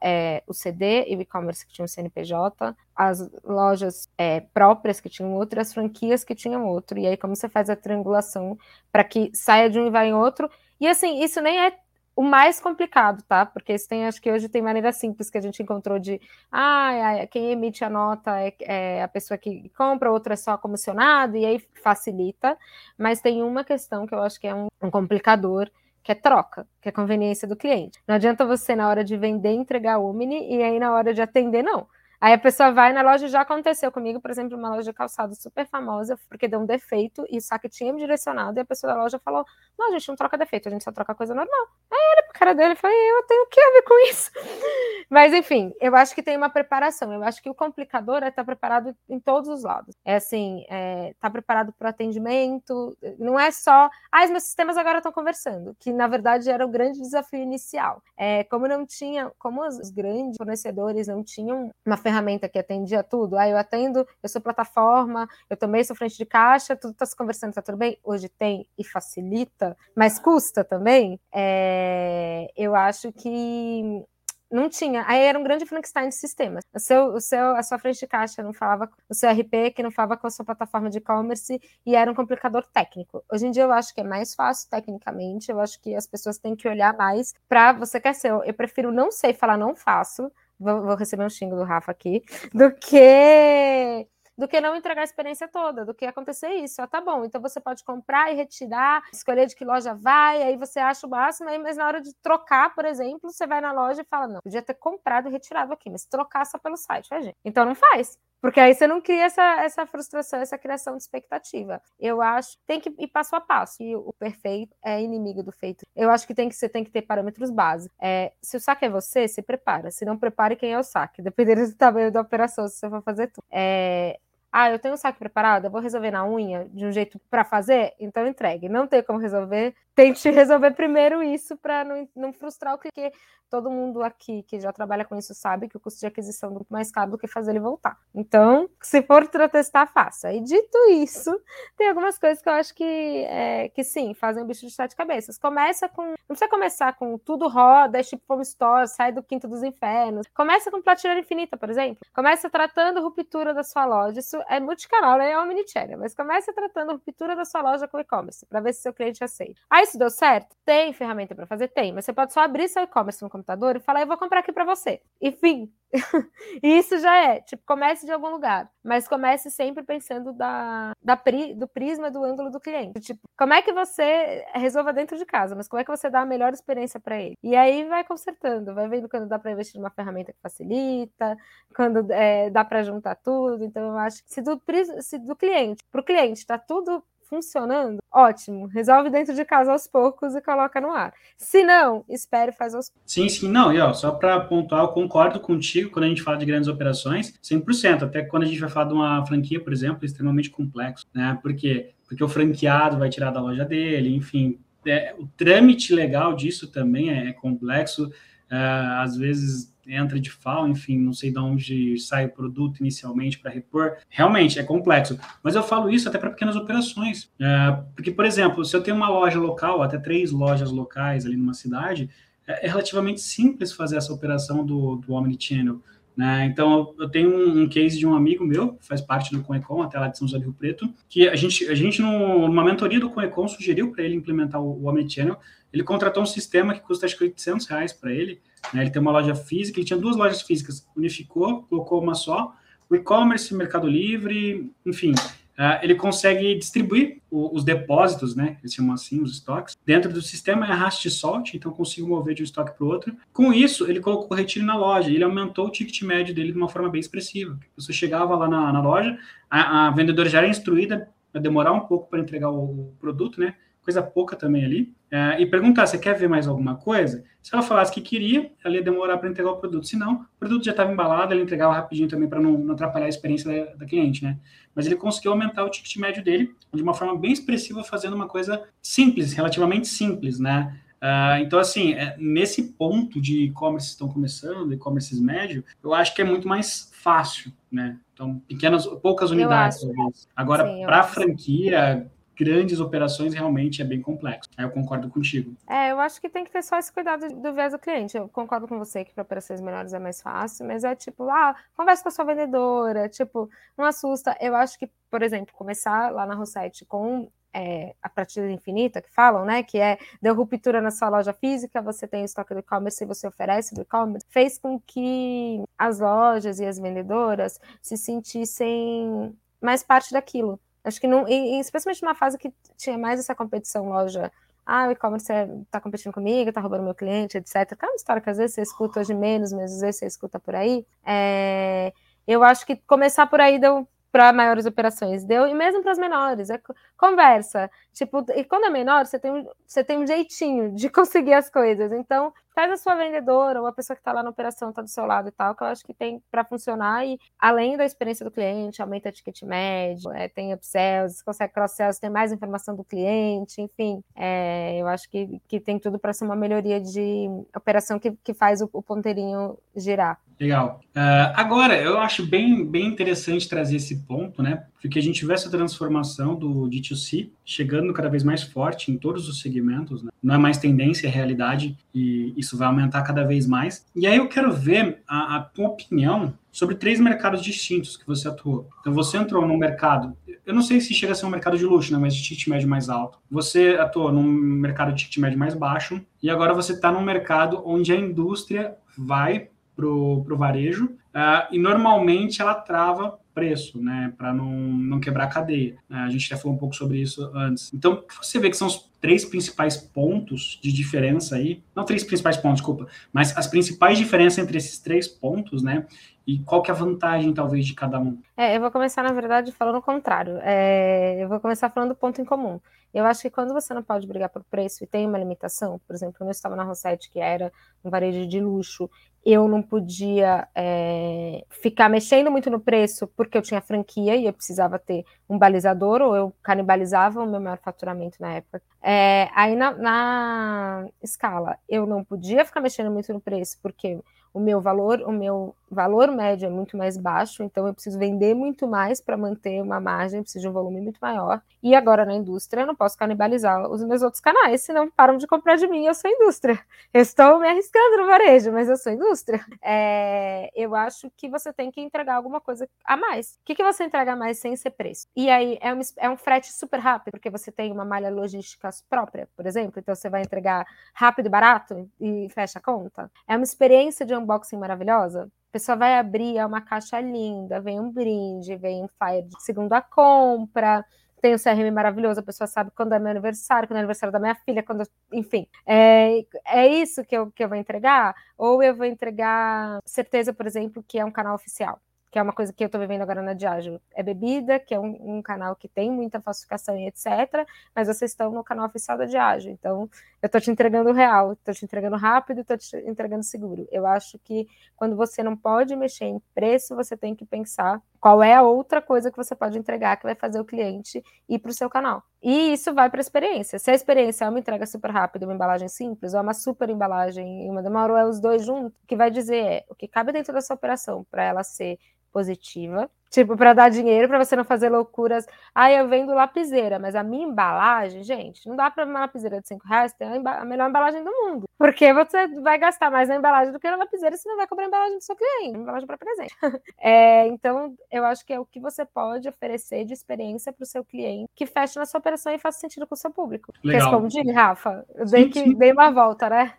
Speaker 3: é, o CD e o e-commerce que tinham o CNPJ, as lojas é, próprias que tinham outro, as franquias que tinham outro. E aí, como você faz a triangulação para que saia de um e vá em outro? E assim, isso nem é o mais complicado, tá? Porque isso tem, acho que hoje tem maneira simples que a gente encontrou de ah, quem emite a nota é, é, a pessoa que compra, outra é só comissionado, e aí facilita. Mas tem uma questão que eu acho que é um, um complicador, que é troca, que é conveniência do cliente. Não adianta você, na hora de vender, entregar Omni, e aí na hora de atender, não. Aí a pessoa vai na loja, já aconteceu comigo, por exemplo, uma loja de calçado super famosa, porque deu um defeito e o saque tinha me direcionado, e a pessoa da loja falou: Não, a gente não troca defeito, a gente só troca coisa normal. Aí olhei pro cara dele e falei: Eu tenho o que a ver com isso? Mas enfim, eu acho que tem uma preparação. Eu acho que o complicador é estar preparado em todos os lados. É assim, é, tá preparado para o atendimento, não é só, ah, os meus sistemas agora estão conversando, que na verdade era o grande desafio inicial. É, como não tinha, como os grandes fornecedores não tinham uma ferramenta ferramenta que atendia tudo. Ah, eu atendo, eu sou plataforma, eu também sou frente de caixa, tudo está se conversando, está tudo bem? Hoje tem e facilita, mas custa também. É, eu acho que não tinha. Aí era um grande Frankenstein de sistemas. O seu, o seu, a sua frente de caixa não falava, o seu RP que não falava com a sua plataforma de e-commerce e era um complicador técnico. Hoje em dia eu acho que é mais fácil tecnicamente, eu acho que as pessoas têm que olhar mais para você quer ser. Eu prefiro não sei falar não faço vou, receber um xingo do Rafa aqui, do que do que não entregar a experiência toda, do que acontecer isso. Ah, tá bom, então você pode comprar e retirar, escolher de que loja vai, aí você acha o máximo, aí, mas na hora de trocar, por exemplo, você vai na loja e fala: não, podia ter comprado e retirado aqui, mas trocar só pelo site, é, gente? Então não faz. Porque aí você não cria essa, essa frustração, essa criação de expectativa. Eu acho tem que ir passo a passo. E o perfeito é inimigo do feito. Eu acho que tem que você tem que ter parâmetros básicos. É, se o saque é você, se prepara. Se não prepare, quem é o saque? Dependendo do tamanho da operação, se você for fazer tudo. É, ah, eu tenho um saque preparado, eu vou resolver na unha de um jeito para fazer, então entregue. Não tem como resolver, tente resolver primeiro isso para não, não frustrar o cliente todo mundo aqui que já trabalha com isso sabe que o custo de aquisição é muito mais caro do que fazer ele voltar. Então, se for testar, faça. E dito isso, tem algumas coisas que eu acho que, é, que sim, fazem o bicho de sete cabeças. Começa com. Não precisa começar com tudo roda, é tipo home store, sai do quinto dos infernos. Começa com prateleira infinita, por exemplo. Começa tratando ruptura da sua loja. Isso é multicanal, né? É omnichannel, mas começa tratando ruptura da sua loja com e-commerce, para ver se seu cliente aceita. Aí, se deu certo, tem ferramenta para fazer? Tem, mas você pode só abrir seu e-commerce no computador e falar, eu vou comprar aqui para você. Enfim, isso já é, tipo, comece de algum lugar, mas comece sempre pensando da, da pri, do prisma do ângulo do cliente. Tipo, como é que você resolva dentro de casa, mas como é que você dá a melhor experiência para ele? E aí vai consertando, vai vendo quando dá para investir numa ferramenta que facilita, quando é, dá para juntar tudo. Então, eu acho que se do, se do cliente para o cliente está tudo funcionando, ótimo. Resolve dentro de casa aos poucos e coloca no ar. Se não, espere e faz aos poucos.
Speaker 2: Sim, sim, não. E ó, só para pontuar, eu concordo contigo quando a gente fala de grandes operações, 100%. Até quando a gente vai falar de uma franquia, por exemplo, é extremamente complexo, né? Por quê? Porque o franqueado vai tirar da loja dele, enfim. É, o trâmite legal disso também é, é complexo. É, às vezes entra de FAO, enfim, não sei de onde sai o produto inicialmente para repor. Realmente é complexo. Mas eu falo isso até para pequenas operações. É, porque, por exemplo, se eu tenho uma loja local, até três lojas locais ali numa cidade, é, é relativamente simples fazer essa operação do, do Omnichannel. Né? Então, eu tenho um, um, case de um amigo meu, que faz parte do Conecom, até lá de São José do Rio Preto, que a gente, a gente numa mentoria do Conecom, sugeriu para ele implementar o, o Omnichannel. Ele contratou um sistema que custa acho que 800 reais para ele. Né? Ele tem uma loja física, ele tinha duas lojas físicas, unificou, colocou uma só. O e-commerce, Mercado Livre, enfim, Uh, ele consegue distribuir o, os depósitos, né? Eles chamam assim, os estoques, dentro do sistema é arraste salt, então consigo mover de um estoque para o outro. Com isso, ele colocou o retiro na loja, ele aumentou o ticket médio dele de uma forma bem expressiva. Você chegava lá na, na loja, a, a, vendedora já era instruída a demorar um pouco para entregar o, o produto, né? Coisa pouca também ali, é, e perguntar, você quer ver mais alguma coisa? Se ela falasse que queria, ela ia demorar para entregar o produto. Se não, o produto já estava embalado, ele entregava rapidinho também para não, não, atrapalhar a experiência da, da, cliente, né? Mas ele conseguiu aumentar o ticket médio dele de uma forma bem expressiva, fazendo uma coisa simples, relativamente simples, né? Uh, então, assim, é, nesse ponto de e-commerce estão começando, e-commerce médio, eu acho que é muito mais fácil, né? Então, pequenas, poucas unidades. Agora, para franquia, grandes operações realmente é bem complexo. Aí eu concordo contigo.
Speaker 3: É, eu acho que tem que ter só esse cuidado do viés do cliente. Eu concordo com você que para operações menores é mais fácil, mas é tipo, ah, conversa com a sua vendedora, tipo, não assusta. Eu acho que, por exemplo, começar lá na Rosette com é, a prateleira infinita que falam, né? Que é deu ruptura na sua loja física, você tem o estoque do e-commerce e você oferece do e-commerce, fez com que as lojas e as vendedoras se sentissem mais parte daquilo. Acho que não, e, especialmente numa fase que tinha mais essa competição loja. Ah, o e-commerce está competindo comigo, está roubando meu cliente, etc. Que é uma história que às vezes você escuta hoje menos, mas às vezes você escuta por aí. É, eu acho que começar por aí deu para maiores operações, deu, e mesmo para as menores, é conversa. Tipo, e quando é menor, você tem, você tem um jeitinho de conseguir as coisas. Então, faz a sua vendedora ou a pessoa que está lá na operação está do seu lado e tal, que eu acho que tem para funcionar e além da experiência do cliente, aumenta o ticket médio, é, tem upsells, consegue cross-sells, tem mais informação do cliente, enfim, é, eu acho que, que tem tudo para ser uma melhoria de operação que, que faz o, o ponteirinho girar.
Speaker 2: Legal. Uh, agora, eu acho bem, bem interessante trazer esse ponto, né? Porque a gente vê essa transformação do D2C chegando cada vez mais forte em todos os segmentos, né? Não é mais tendência, é realidade, e isso vai aumentar cada vez mais. E aí eu quero ver a, a tua opinião sobre três mercados distintos que você atuou. Então, você entrou num mercado, eu não sei se chega a ser um mercado de luxo, né, mas de ticket médio mais alto. Você atuou num mercado de ticket médio mais baixo, e agora você está num mercado onde a indústria vai para o varejo, uh, e normalmente ela trava preço, né, para não, não quebrar a cadeia. É, a gente já falou um pouco sobre isso antes. Então, você vê que são os três principais pontos de diferença aí, não três principais pontos, desculpa, mas as principais diferenças entre esses três pontos, né, e qual que é a vantagem, talvez, de cada um?
Speaker 3: É, eu vou começar, na verdade, falando o contrário. É, eu vou começar falando do ponto em comum. Eu acho que quando você não pode brigar por preço e tem uma limitação, por exemplo, eu estava na Rosette, que era um varejo de luxo, eu não podia é, ficar mexendo muito no preço porque eu tinha franquia e eu precisava ter um balizador, ou eu canibalizava o meu maior faturamento na época. É, aí na, na escala, eu não podia ficar mexendo muito no preço porque o meu valor, o meu valor médio é muito mais baixo, então eu preciso vender muito mais para manter uma margem, preciso de um volume muito maior. E agora na indústria eu não posso canibalizar os meus outros canais, senão param de comprar de mim, eu sou indústria. Eu estou me arriscando no varejo, mas eu sou indústria. É, eu acho que você tem que entregar alguma coisa a mais. O que, que você entrega a mais sem ser preço? E aí é um, é um frete super rápido, porque você tem uma malha logística própria, por exemplo, então você vai entregar rápido e barato e fecha a conta. É uma experiência de unboxing maravilhosa pessoa vai abrir, é uma caixa linda, vem um brinde, vem um flyer de segunda compra, tem o CRM maravilhoso, a pessoa sabe quando é meu aniversário, quando é aniversário da minha filha, quando, enfim. É, é isso que eu, que eu vou entregar? Ou eu vou entregar certeza, por exemplo, que é um canal oficial que é uma coisa que eu estou vivendo agora na Diageo, é bebida, que é um, um, canal que tem muita falsificação e etc. Mas vocês estão no canal oficial da Diageo, então eu estou te entregando real, estou te entregando rápido, estou te entregando seguro. Eu acho que quando você não pode mexer em preço, você tem que pensar qual é a outra coisa que você pode entregar que vai fazer o cliente ir para o seu canal. E isso vai para a experiência. Se a experiência é uma entrega super rápida, uma embalagem simples, ou é uma super embalagem e uma demora, ou é os dois juntos, o que vai dizer é o que cabe dentro dessa operação para ela ser positiva. Tipo, para dar dinheiro, para você não fazer loucuras. Ah, eu vendo lapiseira, mas a minha embalagem, gente, não dá para uma lapiseira de 5 reais ter a, melhor embalagem do mundo. Porque você vai gastar mais na embalagem do que na lapiseira, você não vai cobrar a embalagem do seu cliente, embalagem para presente. É, então, eu acho que é o que você pode oferecer de experiência para o seu cliente que feche na sua operação e faça sentido com o seu público. Legal. Respondi, Rafa? Eu dei, sim, que, sim. dei uma volta, né?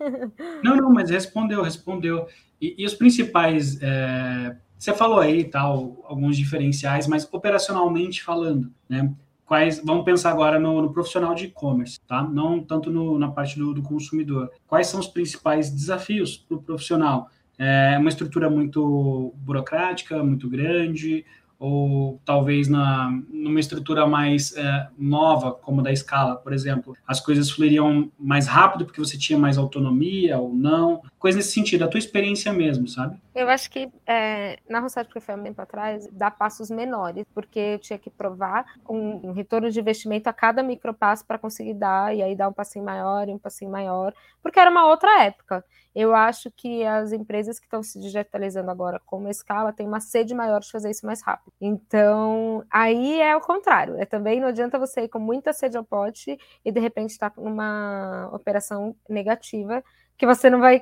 Speaker 2: Não, não, mas respondeu, respondeu. E, e os principais. É você falou aí tal alguns diferenciais, mas operacionalmente falando, né? Quais, vamos pensar agora no, no profissional de e-commerce, tá? Não tanto no, na parte do, do, consumidor. Quais são os principais desafios para o profissional? É uma estrutura muito burocrática, muito grande, ou talvez na, numa estrutura mais é, nova, como da escala, por exemplo, as coisas fluiriam mais rápido porque você tinha mais autonomia ou não? Coisa nesse sentido, a tua experiência mesmo, sabe?
Speaker 3: Eu acho que é, na Rossete, que foi um tempo atrás, dá passos menores, porque eu tinha que provar um, um retorno de investimento a cada micropasso para conseguir dar, e aí dar um passinho maior e um passinho maior, porque era uma outra época. Eu acho que as empresas que estão se digitalizando agora como a escala têm uma sede maior de fazer isso mais rápido. Então, aí é o contrário. É também não adianta você ir com muita sede ao pote e de repente estar tá numa operação negativa que você não vai.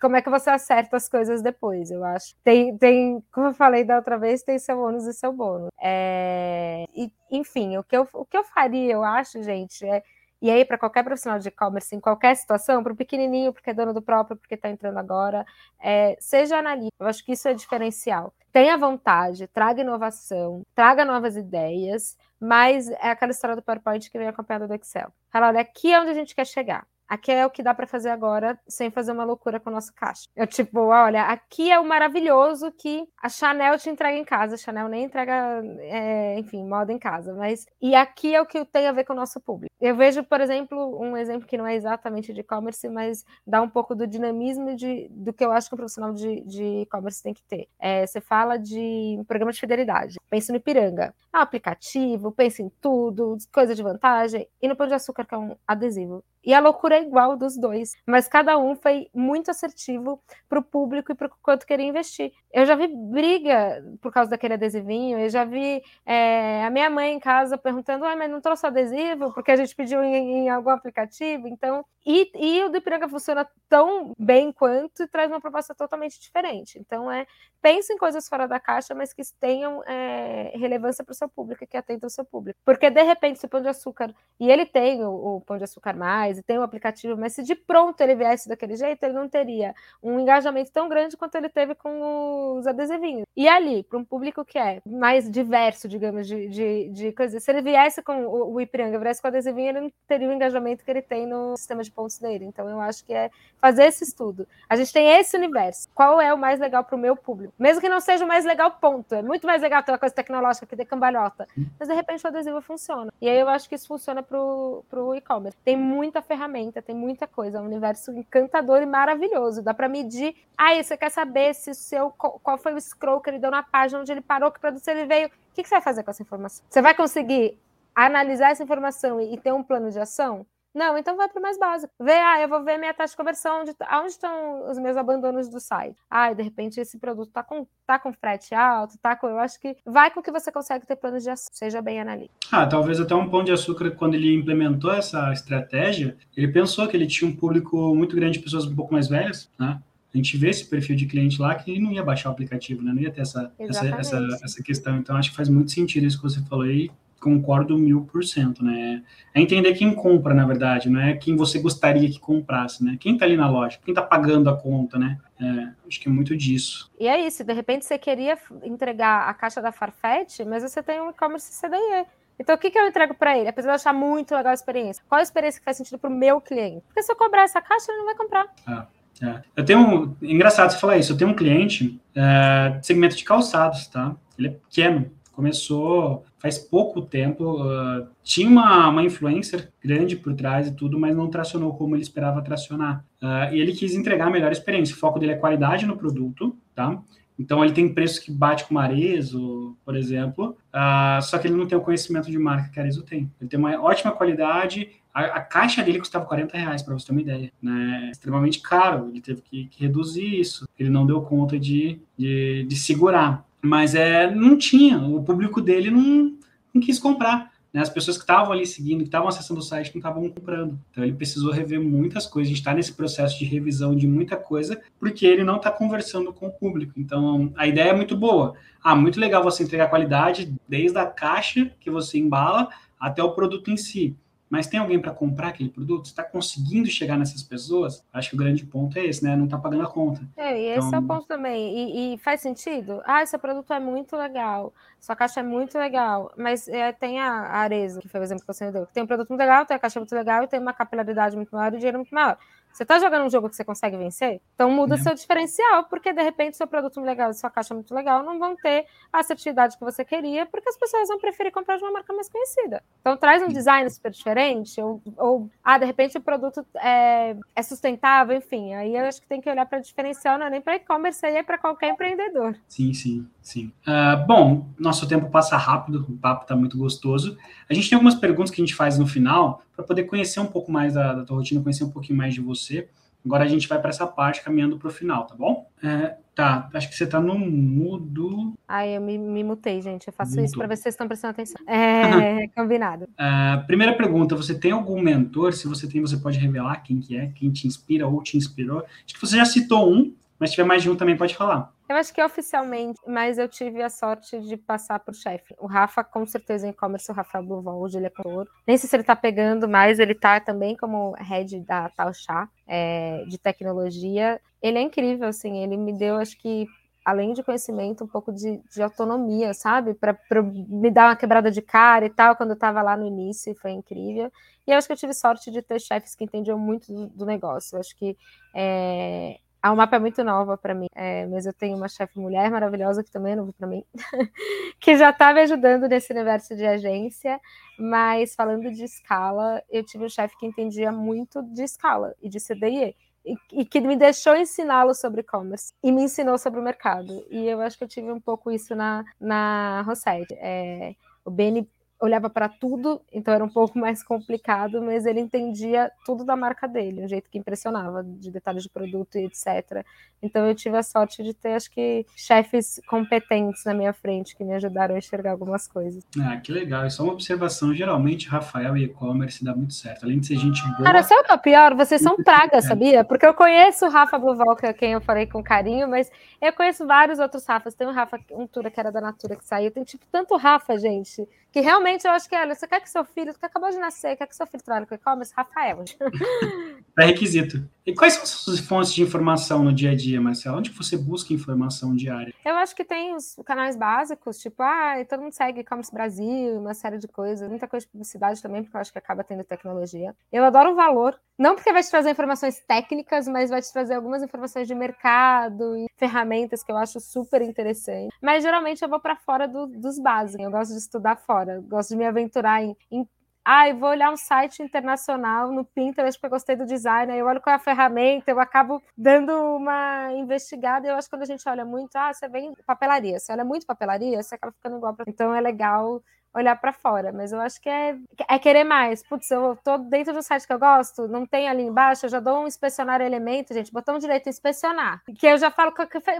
Speaker 3: Como é que você acerta as coisas depois? Eu acho. Tem, tem como eu falei da outra vez, tem seu ônus e seu bônus. É, e, enfim, o que, eu, o que eu faria, eu acho, gente, é e aí, para qualquer profissional de e-commerce, em qualquer situação, para o pequenininho, porque é dono do próprio, porque está entrando agora, é, seja analista. Eu acho que isso é diferencial. Tenha vontade, traga inovação, traga novas ideias, mas é aquela história do PowerPoint que vem acompanhada do Excel. Fala, olha, aqui é onde a gente quer chegar. Aqui é o que dá para fazer agora sem fazer uma loucura com o nosso caixa. Eu, tipo, olha, aqui é o maravilhoso que a Chanel te entrega em casa. A Chanel nem entrega, é, enfim, moda em casa. Mas. E aqui é o que tem a ver com o nosso público. Eu vejo, por exemplo, um exemplo que não é exatamente de e-commerce, mas dá um pouco do dinamismo de, do que eu acho que um profissional de e-commerce tem que ter. É, você fala de um programa de fidelidade. Pensa no Ipiranga. É um aplicativo, pensa em tudo, coisa de vantagem. E no Pão de Açúcar, que é um adesivo. E a loucura é igual dos dois, mas cada um foi muito assertivo para o público e para o quanto queria investir. Eu já vi briga por causa daquele adesivinho, eu já vi é, a minha mãe em casa perguntando: ah, mas não trouxe adesivo porque a gente pediu em, em algum aplicativo. Então, e, e, o do Ipiranga funciona tão bem quanto e traz uma proposta totalmente diferente. Então, é pense em coisas fora da caixa, mas que tenham é, relevância para o seu público, que atendam o seu público. Porque, de repente, se o Pão de Açúcar, e ele tem o, o Pão de Açúcar mais faz e tem o aplicativo, mas se de pronto ele viesse daquele jeito, ele não teria um engajamento tão grande quanto ele teve com os adesivinhos. E ali, para um público que é mais diverso, digamos, de, de, de coisas, se ele viesse com o, o Ipiranga, viesse com o adesivinho, ele não teria o engajamento que ele tem no sistema de pontos dele. Então eu acho que é fazer esse estudo. A gente tem esse universo. Qual é o mais legal para o meu público? Mesmo que não seja o mais legal, ponto. É muito mais legal aquela coisa tecnológica que de cambalhota. Mas de repente o adesivo funciona. E aí eu acho que isso funciona para o e-commerce. Tem muita ferramenta, tem muita coisa. É um universo encantador e maravilhoso. Dá para medir. Ah, você quer saber se o seu qual foi o scroll que ele deu na página onde ele parou, que produto ele veio. O que, que você vai fazer com essa informação? Você vai conseguir analisar essa informação e, e ter um plano de ação? Não, então vai para o mais básico. Vê, ah, eu vou ver minha taxa de conversão, onde, onde estão os meus abandonos do site. Ah, de repente esse produto está com, tá com frete alto, tá com. Eu acho que vai com que você consegue ter planos de ação, seja bem analítico.
Speaker 2: Ah, talvez até um pão de açúcar, quando ele implementou essa estratégia, ele pensou que ele tinha um público muito grande de pessoas um pouco mais velhas, né? A gente vê esse perfil de cliente lá que não ia baixar o aplicativo, né? Não ia ter essa, essa, essa, essa, questão. Então, acho que faz muito sentido isso que você falou aí concordo mil por cento, né? É entender quem compra, na verdade, não é quem você gostaria que comprasse, né? Quem tá ali na loja, quem tá pagando a conta, né? É, acho que é muito disso.
Speaker 3: E é isso, de repente você queria entregar a caixa da Farfetch, mas você tem um e-commerce CDE. Então, o que, que eu entrego para ele? Apesar de eu achar muito legal a experiência. Qual a experiência que faz sentido para o meu cliente? Porque se eu cobrar essa caixa, ele não vai comprar.
Speaker 2: Ah, é. Eu tenho um. Engraçado você falar isso. Eu tenho um cliente é, segmento de calçados, tá? Ele é pequeno começou faz pouco tempo, uh, tinha uma, uma influencer grande por trás e tudo, mas não tracionou como ele esperava tracionar. Uh, e ele quis entregar a melhor experiência. O foco dele é qualidade no produto, tá? Então ele tem preço que bate com o Marezo, por exemplo, uh, só que ele não tem o conhecimento de marca que a Arezo tem. Ele tem uma ótima qualidade, a, a caixa dele custava 40 reais, para você ter uma ideia. Né? Extremamente caro, ele teve que, que reduzir isso. Ele não deu conta de, de, de segurar. Mas é, não tinha, o público dele não, não quis comprar. Né? As pessoas que estavam ali seguindo, que estavam acessando o site, não estavam comprando. Então ele precisou rever muitas coisas. A gente está nesse processo de revisão de muita coisa, porque ele não está conversando com o público. Então a ideia é muito boa. Ah, muito legal você entregar qualidade desde a caixa que você embala até o produto em si mas tem alguém para comprar aquele produto? Está conseguindo chegar nessas pessoas? Acho que o grande ponto é esse, né? Não está pagando a conta.
Speaker 3: É, e esse então... é o então ponto também. E, e, faz sentido? Ah, esse produto é muito legal, sua caixa é muito legal, mas é, tem a Arezzo, que foi o exemplo que você deu, tem um produto muito legal, tem a caixa muito legal e tem uma capilaridade muito maior e dinheiro muito maior. Você está jogando um jogo que você consegue vencer? Então muda é. seu diferencial, porque de repente seu produto muito legal e sua caixa muito legal não vão ter a assertividade que você queria, porque as pessoas vão preferir comprar de uma marca mais conhecida. Então traz um design super diferente, ou, ou ah, de repente o produto é, é sustentável, enfim. Aí eu acho que tem que olhar para diferencial, não é nem para e-commerce, aí é para qualquer empreendedor.
Speaker 2: Sim, sim, sim. Uh, bom, nosso tempo passa rápido, o papo está muito gostoso. A gente tem algumas perguntas que a gente faz no final para poder conhecer um pouco mais da, da tua rotina, conhecer um pouquinho mais de você. Agora a gente vai para essa parte caminhando para o final, tá bom? É, tá, acho que você está no mudo.
Speaker 3: Ai, eu me, me mutei, gente. Eu faço isso para ver se vocês estão prestando atenção. É, combinado.
Speaker 2: É, primeira pergunta: você tem algum mentor? Se você tem, você pode revelar quem que é, quem te inspira ou te inspirou? Acho que você já citou um, mas se tiver mais de um também pode falar.
Speaker 3: Eu acho que oficialmente, mas eu tive a sorte de passar por chefe. O Rafa, com certeza, em e-commerce, o Rafael Bluval, hoje ele é consultor. Nem sei se ele tá pegando, mas ele tá também como head da Talchá, é, de tecnologia. Ele é incrível, assim, ele me deu, acho que, além de conhecimento, um pouco de, de autonomia, sabe? Para me dar uma quebrada de cara e tal, quando eu estava lá no início, foi incrível. E eu acho que eu tive sorte de ter chefes que entendiam muito do, do negócio. Eu acho que é, a mapa é muito nova para mim, é, mas eu tenho uma chefe mulher maravilhosa que também é novo para mim, que já está me ajudando nesse universo de agência. Mas falando de escala, eu tive um chefe que entendia muito de escala e de CDIE. E, e que me deixou ensiná-lo sobre e-commerce e me ensinou sobre o mercado. E eu acho que eu tive um pouco isso na, na Rosette. É, o Beni olhava para tudo, então era um pouco mais complicado, mas ele entendia tudo da marca dele, um jeito que impressionava, de detalhes de produto e etc. Então eu tive a sorte de ter, acho que, chefes competentes na minha frente que me ajudaram a enxergar algumas coisas.
Speaker 2: Ah, que legal. Isso é uma observação. Geralmente, Rafael e e-commerce dá muito certo. Além de ser gente boa.
Speaker 3: Cara, sabe o que é pior? Vocês são praga, sabia? Porque eu conheço o Rafa Bluval, que é quem eu falei com carinho, mas eu conheço vários outros Rafas. Tem o Rafa Untura, que era da Natura, que saiu. Tem, tipo, tanto Rafa, gente, que realmente geralmente eu acho que, olha, você quer que seu filho, que acabou de nascer, quer que seu filho trabalhe com e-commerce? Rafael.
Speaker 2: É requisito. E quais são as suas fontes de informação no dia a dia, Marcelo? Onde você busca informação diária?
Speaker 3: Eu acho que tem os canais básicos, tipo, ah, todo mundo segue e-commerce Brasil, uma série de coisas, muita coisa de publicidade também, porque eu acho que acaba tendo tecnologia. Eu adoro o valor, não porque vai te trazer informações técnicas, mas vai te trazer algumas informações de mercado e ferramentas que eu acho super interessante. Mas geralmente eu vou para fora do, dos básicos. Eu gosto de estudar fora, gosto de me aventurar em, em ah, eu vou olhar um site internacional no Pinterest porque eu gostei do design, aí eu olho qual é a ferramenta, eu acabo dando uma investigada. Eu acho que quando a gente olha muito, ah, você vem papelaria, você olha muito papelaria, você acaba ficando igual. Pra... Então é legal olhar para fora, mas eu acho que é, é querer mais. Putz, eu tô dentro do site que eu gosto, não tem ali embaixo, eu já dou um inspecionar elemento, gente, botão direito inspecionar, que eu já falo,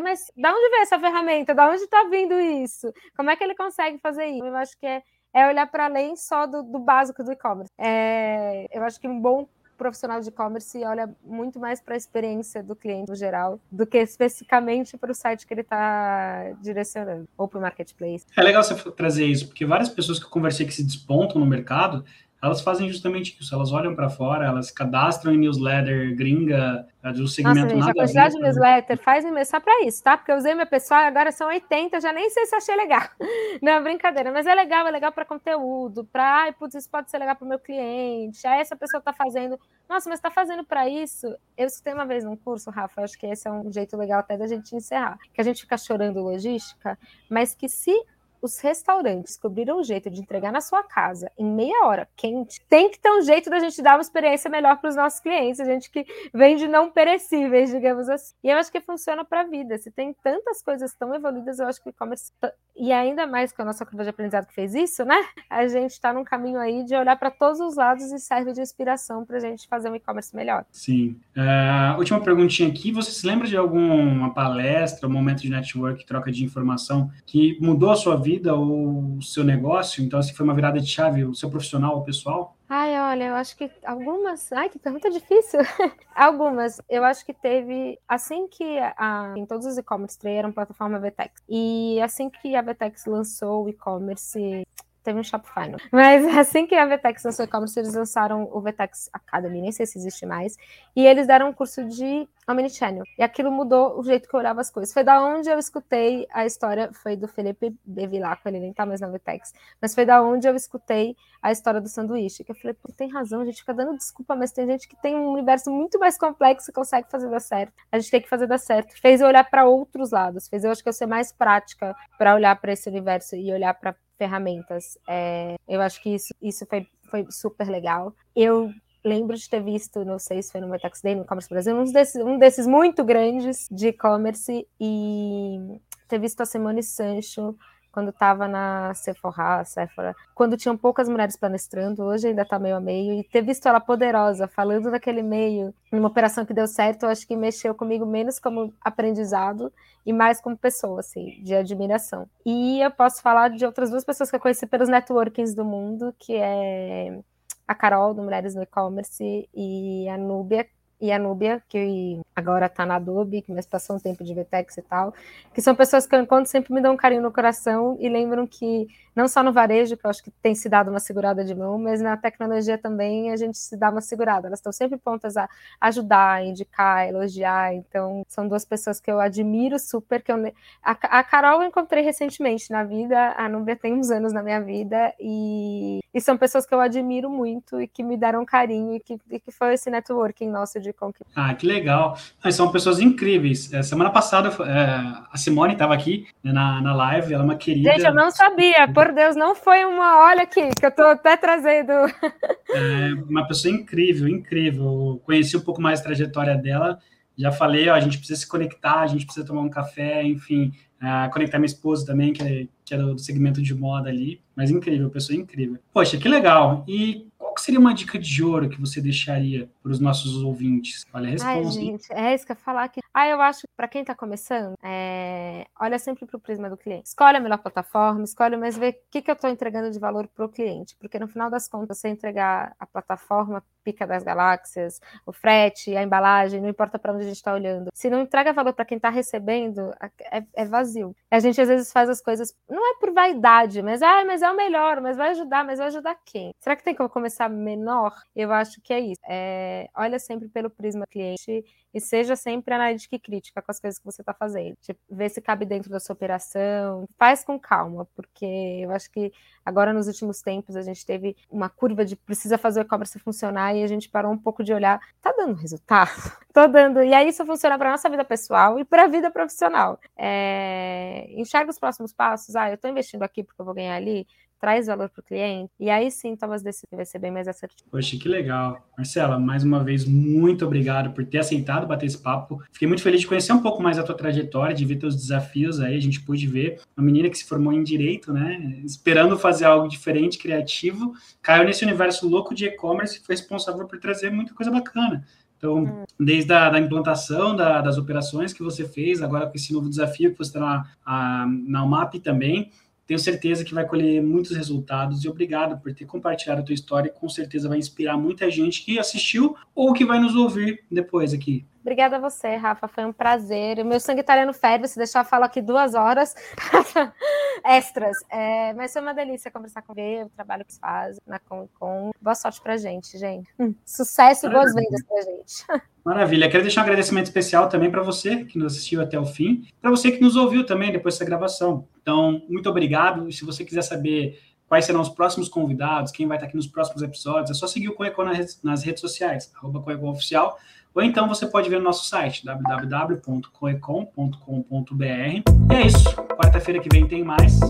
Speaker 3: mas da onde veio essa ferramenta? Da onde tá vindo isso? Como é que ele consegue fazer isso? Eu acho que é, é olhar para além só do, do básico do e-commerce. É, eu acho que um bom profissional de e-commerce olha muito mais para a experiência do cliente no geral do que especificamente para o site que ele está direcionando ou para o marketplace.
Speaker 2: É legal você trazer isso, porque várias pessoas que eu conversei que se despontam no mercado, elas fazem justamente isso. Elas olham para fora, elas cadastram em newsletter gringa, do segmento Nossa, gente, nada
Speaker 3: a quantidade de newsletter faz só para isso, tá? Porque eu usei meu pessoal agora são 80, já nem sei se achei legal. Não, brincadeira, mas é legal, é legal para conteúdo, para, ai, putz, isso pode ser legal para o meu cliente. Aí essa pessoa está fazendo, nossa, mas está fazendo para isso. Eu escutei uma vez num curso, Rafa, acho que esse é um jeito legal até da gente encerrar, que a gente fica chorando logística, mas que se os restaurantes descobriram um jeito de entregar na sua casa em meia hora, quente, tem que ter um jeito da gente dar uma experiência melhor para os nossos clientes, a gente que vende não perecíveis, digamos assim. E eu acho que funciona para a vida. Se tem tantas coisas tão evoluídas, eu acho que o e-commerce, e ainda mais com a nossa curva de aprendizado que fez isso, né? A gente está num caminho aí de olhar para todos os lados e serve de inspiração para a gente fazer um e-commerce melhor.
Speaker 2: Sim. Uh, última perguntinha aqui: você se lembra de alguma palestra, um momento de network, troca de informação que mudou a sua vida? ou o seu negócio? Então, assim, foi uma virada de chave, o seu profissional ou pessoal?
Speaker 3: Olha, eu acho que algumas. Ai, que pergunta difícil. algumas. Eu acho que teve. Assim que a, em todos os e-commerce eram plataforma VTEX. E assim que a VTEX lançou o e-commerce teve um Shopify, não. Mas assim que a Vetex lançou e-commerce, eles lançaram o Vetex Academy, nem sei se existe mais, e eles deram um curso de Omnichannel. E aquilo mudou o jeito que eu olhava as coisas. Foi da onde eu escutei a história, foi do Felipe Bevilacqua, ele nem tá mais na Vetex, mas foi da onde eu escutei a história do sanduíche, que eu falei, pô, tem razão, a gente fica dando desculpa, mas tem gente que tem um universo muito mais complexo e consegue fazer dar certo. A gente tem que fazer dar certo. Fez eu olhar para outros lados, fez eu acho que eu ser mais prática para olhar para esse universo e olhar para ferramentas. É, eu acho que isso, isso foi, foi super legal. Eu lembro de ter visto, não sei se foi no Metax Day, no e-commerce Brasil, um desses, um desses muito grandes de e-commerce e ter visto a Simone Sancho quando estava na Sephora, Sephora, quando tinham poucas mulheres palestrando, hoje ainda está meio a meio, e ter visto ela poderosa, falando naquele meio, numa operação que deu certo, eu acho que mexeu comigo menos como aprendizado e mais como pessoa, assim, de admiração. E eu posso falar de outras duas pessoas que eu conheci pelos networkings do mundo, que é a Carol, do Mulheres no E-Commerce, e a Núbia, e a Núbia, que agora está na Adobe, que mas passou um tempo de VTEX e tal, que são pessoas que eu encontro sempre me dão um carinho no coração e lembram que não só no varejo, que eu acho que tem se dado uma segurada de mão, mas na tecnologia também a gente se dá uma segurada. Elas estão sempre prontas a ajudar, indicar, elogiar. Então, são duas pessoas que eu admiro super. Que eu... a, a Carol eu encontrei recentemente na vida, a Núbia tem uns anos na minha vida, e, e são pessoas que eu admiro muito e que me deram carinho e que, e que foi esse networking nosso de
Speaker 2: Ah, que legal. Mas são pessoas incríveis. É, semana passada, é, a Simone estava aqui né, na, na live, ela é uma querida.
Speaker 3: Gente, eu não sabia, por Deus, não foi uma. Olha aqui, que eu estou até trazendo.
Speaker 2: É uma pessoa incrível, incrível. Conheci um pouco mais a trajetória dela. Já falei, ó, a gente precisa se conectar, a gente precisa tomar um café, enfim, uh, conectar minha esposa também, que é, que é do segmento de moda ali. Mas incrível, pessoa incrível. Poxa, que legal. E qual seria uma dica de ouro que você deixaria para os nossos ouvintes?
Speaker 3: Olha, responde. Ai, gente, é isso que eu falar aqui. Ah, eu acho que para quem está começando, é... olha sempre para o prisma do cliente. Escolhe a melhor plataforma, escolhe, mas vê o que, que eu estou entregando de valor para o cliente. Porque no final das contas, você entregar a plataforma pica das galáxias, o frete, a embalagem, não importa para onde a gente está olhando. Se não entrega valor para quem está recebendo, é, é, vazio. A gente às vezes faz as coisas, não é por vaidade, mas, ah, mas é o melhor, mas vai ajudar, mas vai ajudar quem? Será que tem como começar menor? Eu acho que é isso. É, olha sempre pelo prisma cliente e seja sempre analítica e crítica com as coisas que você está fazendo. Tipo, vê se cabe dentro da sua operação, faz com calma, porque eu acho que agora nos últimos tempos a gente teve uma curva de precisa fazer o e-commerce funcionar e a gente parou um pouco de olhar, tá dando resultado? Tô dando. E aí isso funciona para nossa vida pessoal e para a vida profissional. É... Enxerga os próximos passos. Ah, eu estou investindo aqui porque eu vou ganhar ali traz valor para o cliente, e aí sim toma as decisões, vai ser bem mais assertivo.
Speaker 2: Poxa, que legal. Marcela, mais uma vez, muito obrigado por ter aceitado bater esse papo. Fiquei muito feliz de conhecer um pouco mais a tua trajetória, de ver teus desafios aí, a gente pôde ver uma menina que se formou em Direito, né, esperando fazer algo diferente, criativo, caiu nesse universo louco de e-commerce e foi responsável por trazer muita coisa bacana. Então, hum. desde a da implantação da, das operações que você fez, agora com esse novo desafio que você está na, na UMAP também, tenho certeza que vai colher muitos resultados e obrigado por ter compartilhado a tua história. Com certeza vai inspirar muita gente que assistiu ou que vai nos ouvir depois aqui.
Speaker 3: Obrigada a você, Rafa. Foi um prazer. O meu sangue italiano ferve. Se deixar, eu falo aqui duas horas extras. É, mas foi uma delícia conversar com você, o trabalho que você faz na Comic Con. Boa sorte pra gente, gente. Hum, sucesso e boas vendas pra gente.
Speaker 2: Maravilha. Quero deixar um agradecimento especial também para você que nos assistiu até o fim, para você que nos ouviu também depois dessa gravação. Então, muito obrigado. E se você quiser saber quais serão os próximos convidados, quem vai estar aqui nos próximos episódios, é só seguir o Coecon nas redes sociais, arroba Coecon Oficial, ou então você pode ver no nosso site, www.coecon.com.br. E é isso. Quarta-feira que vem tem mais.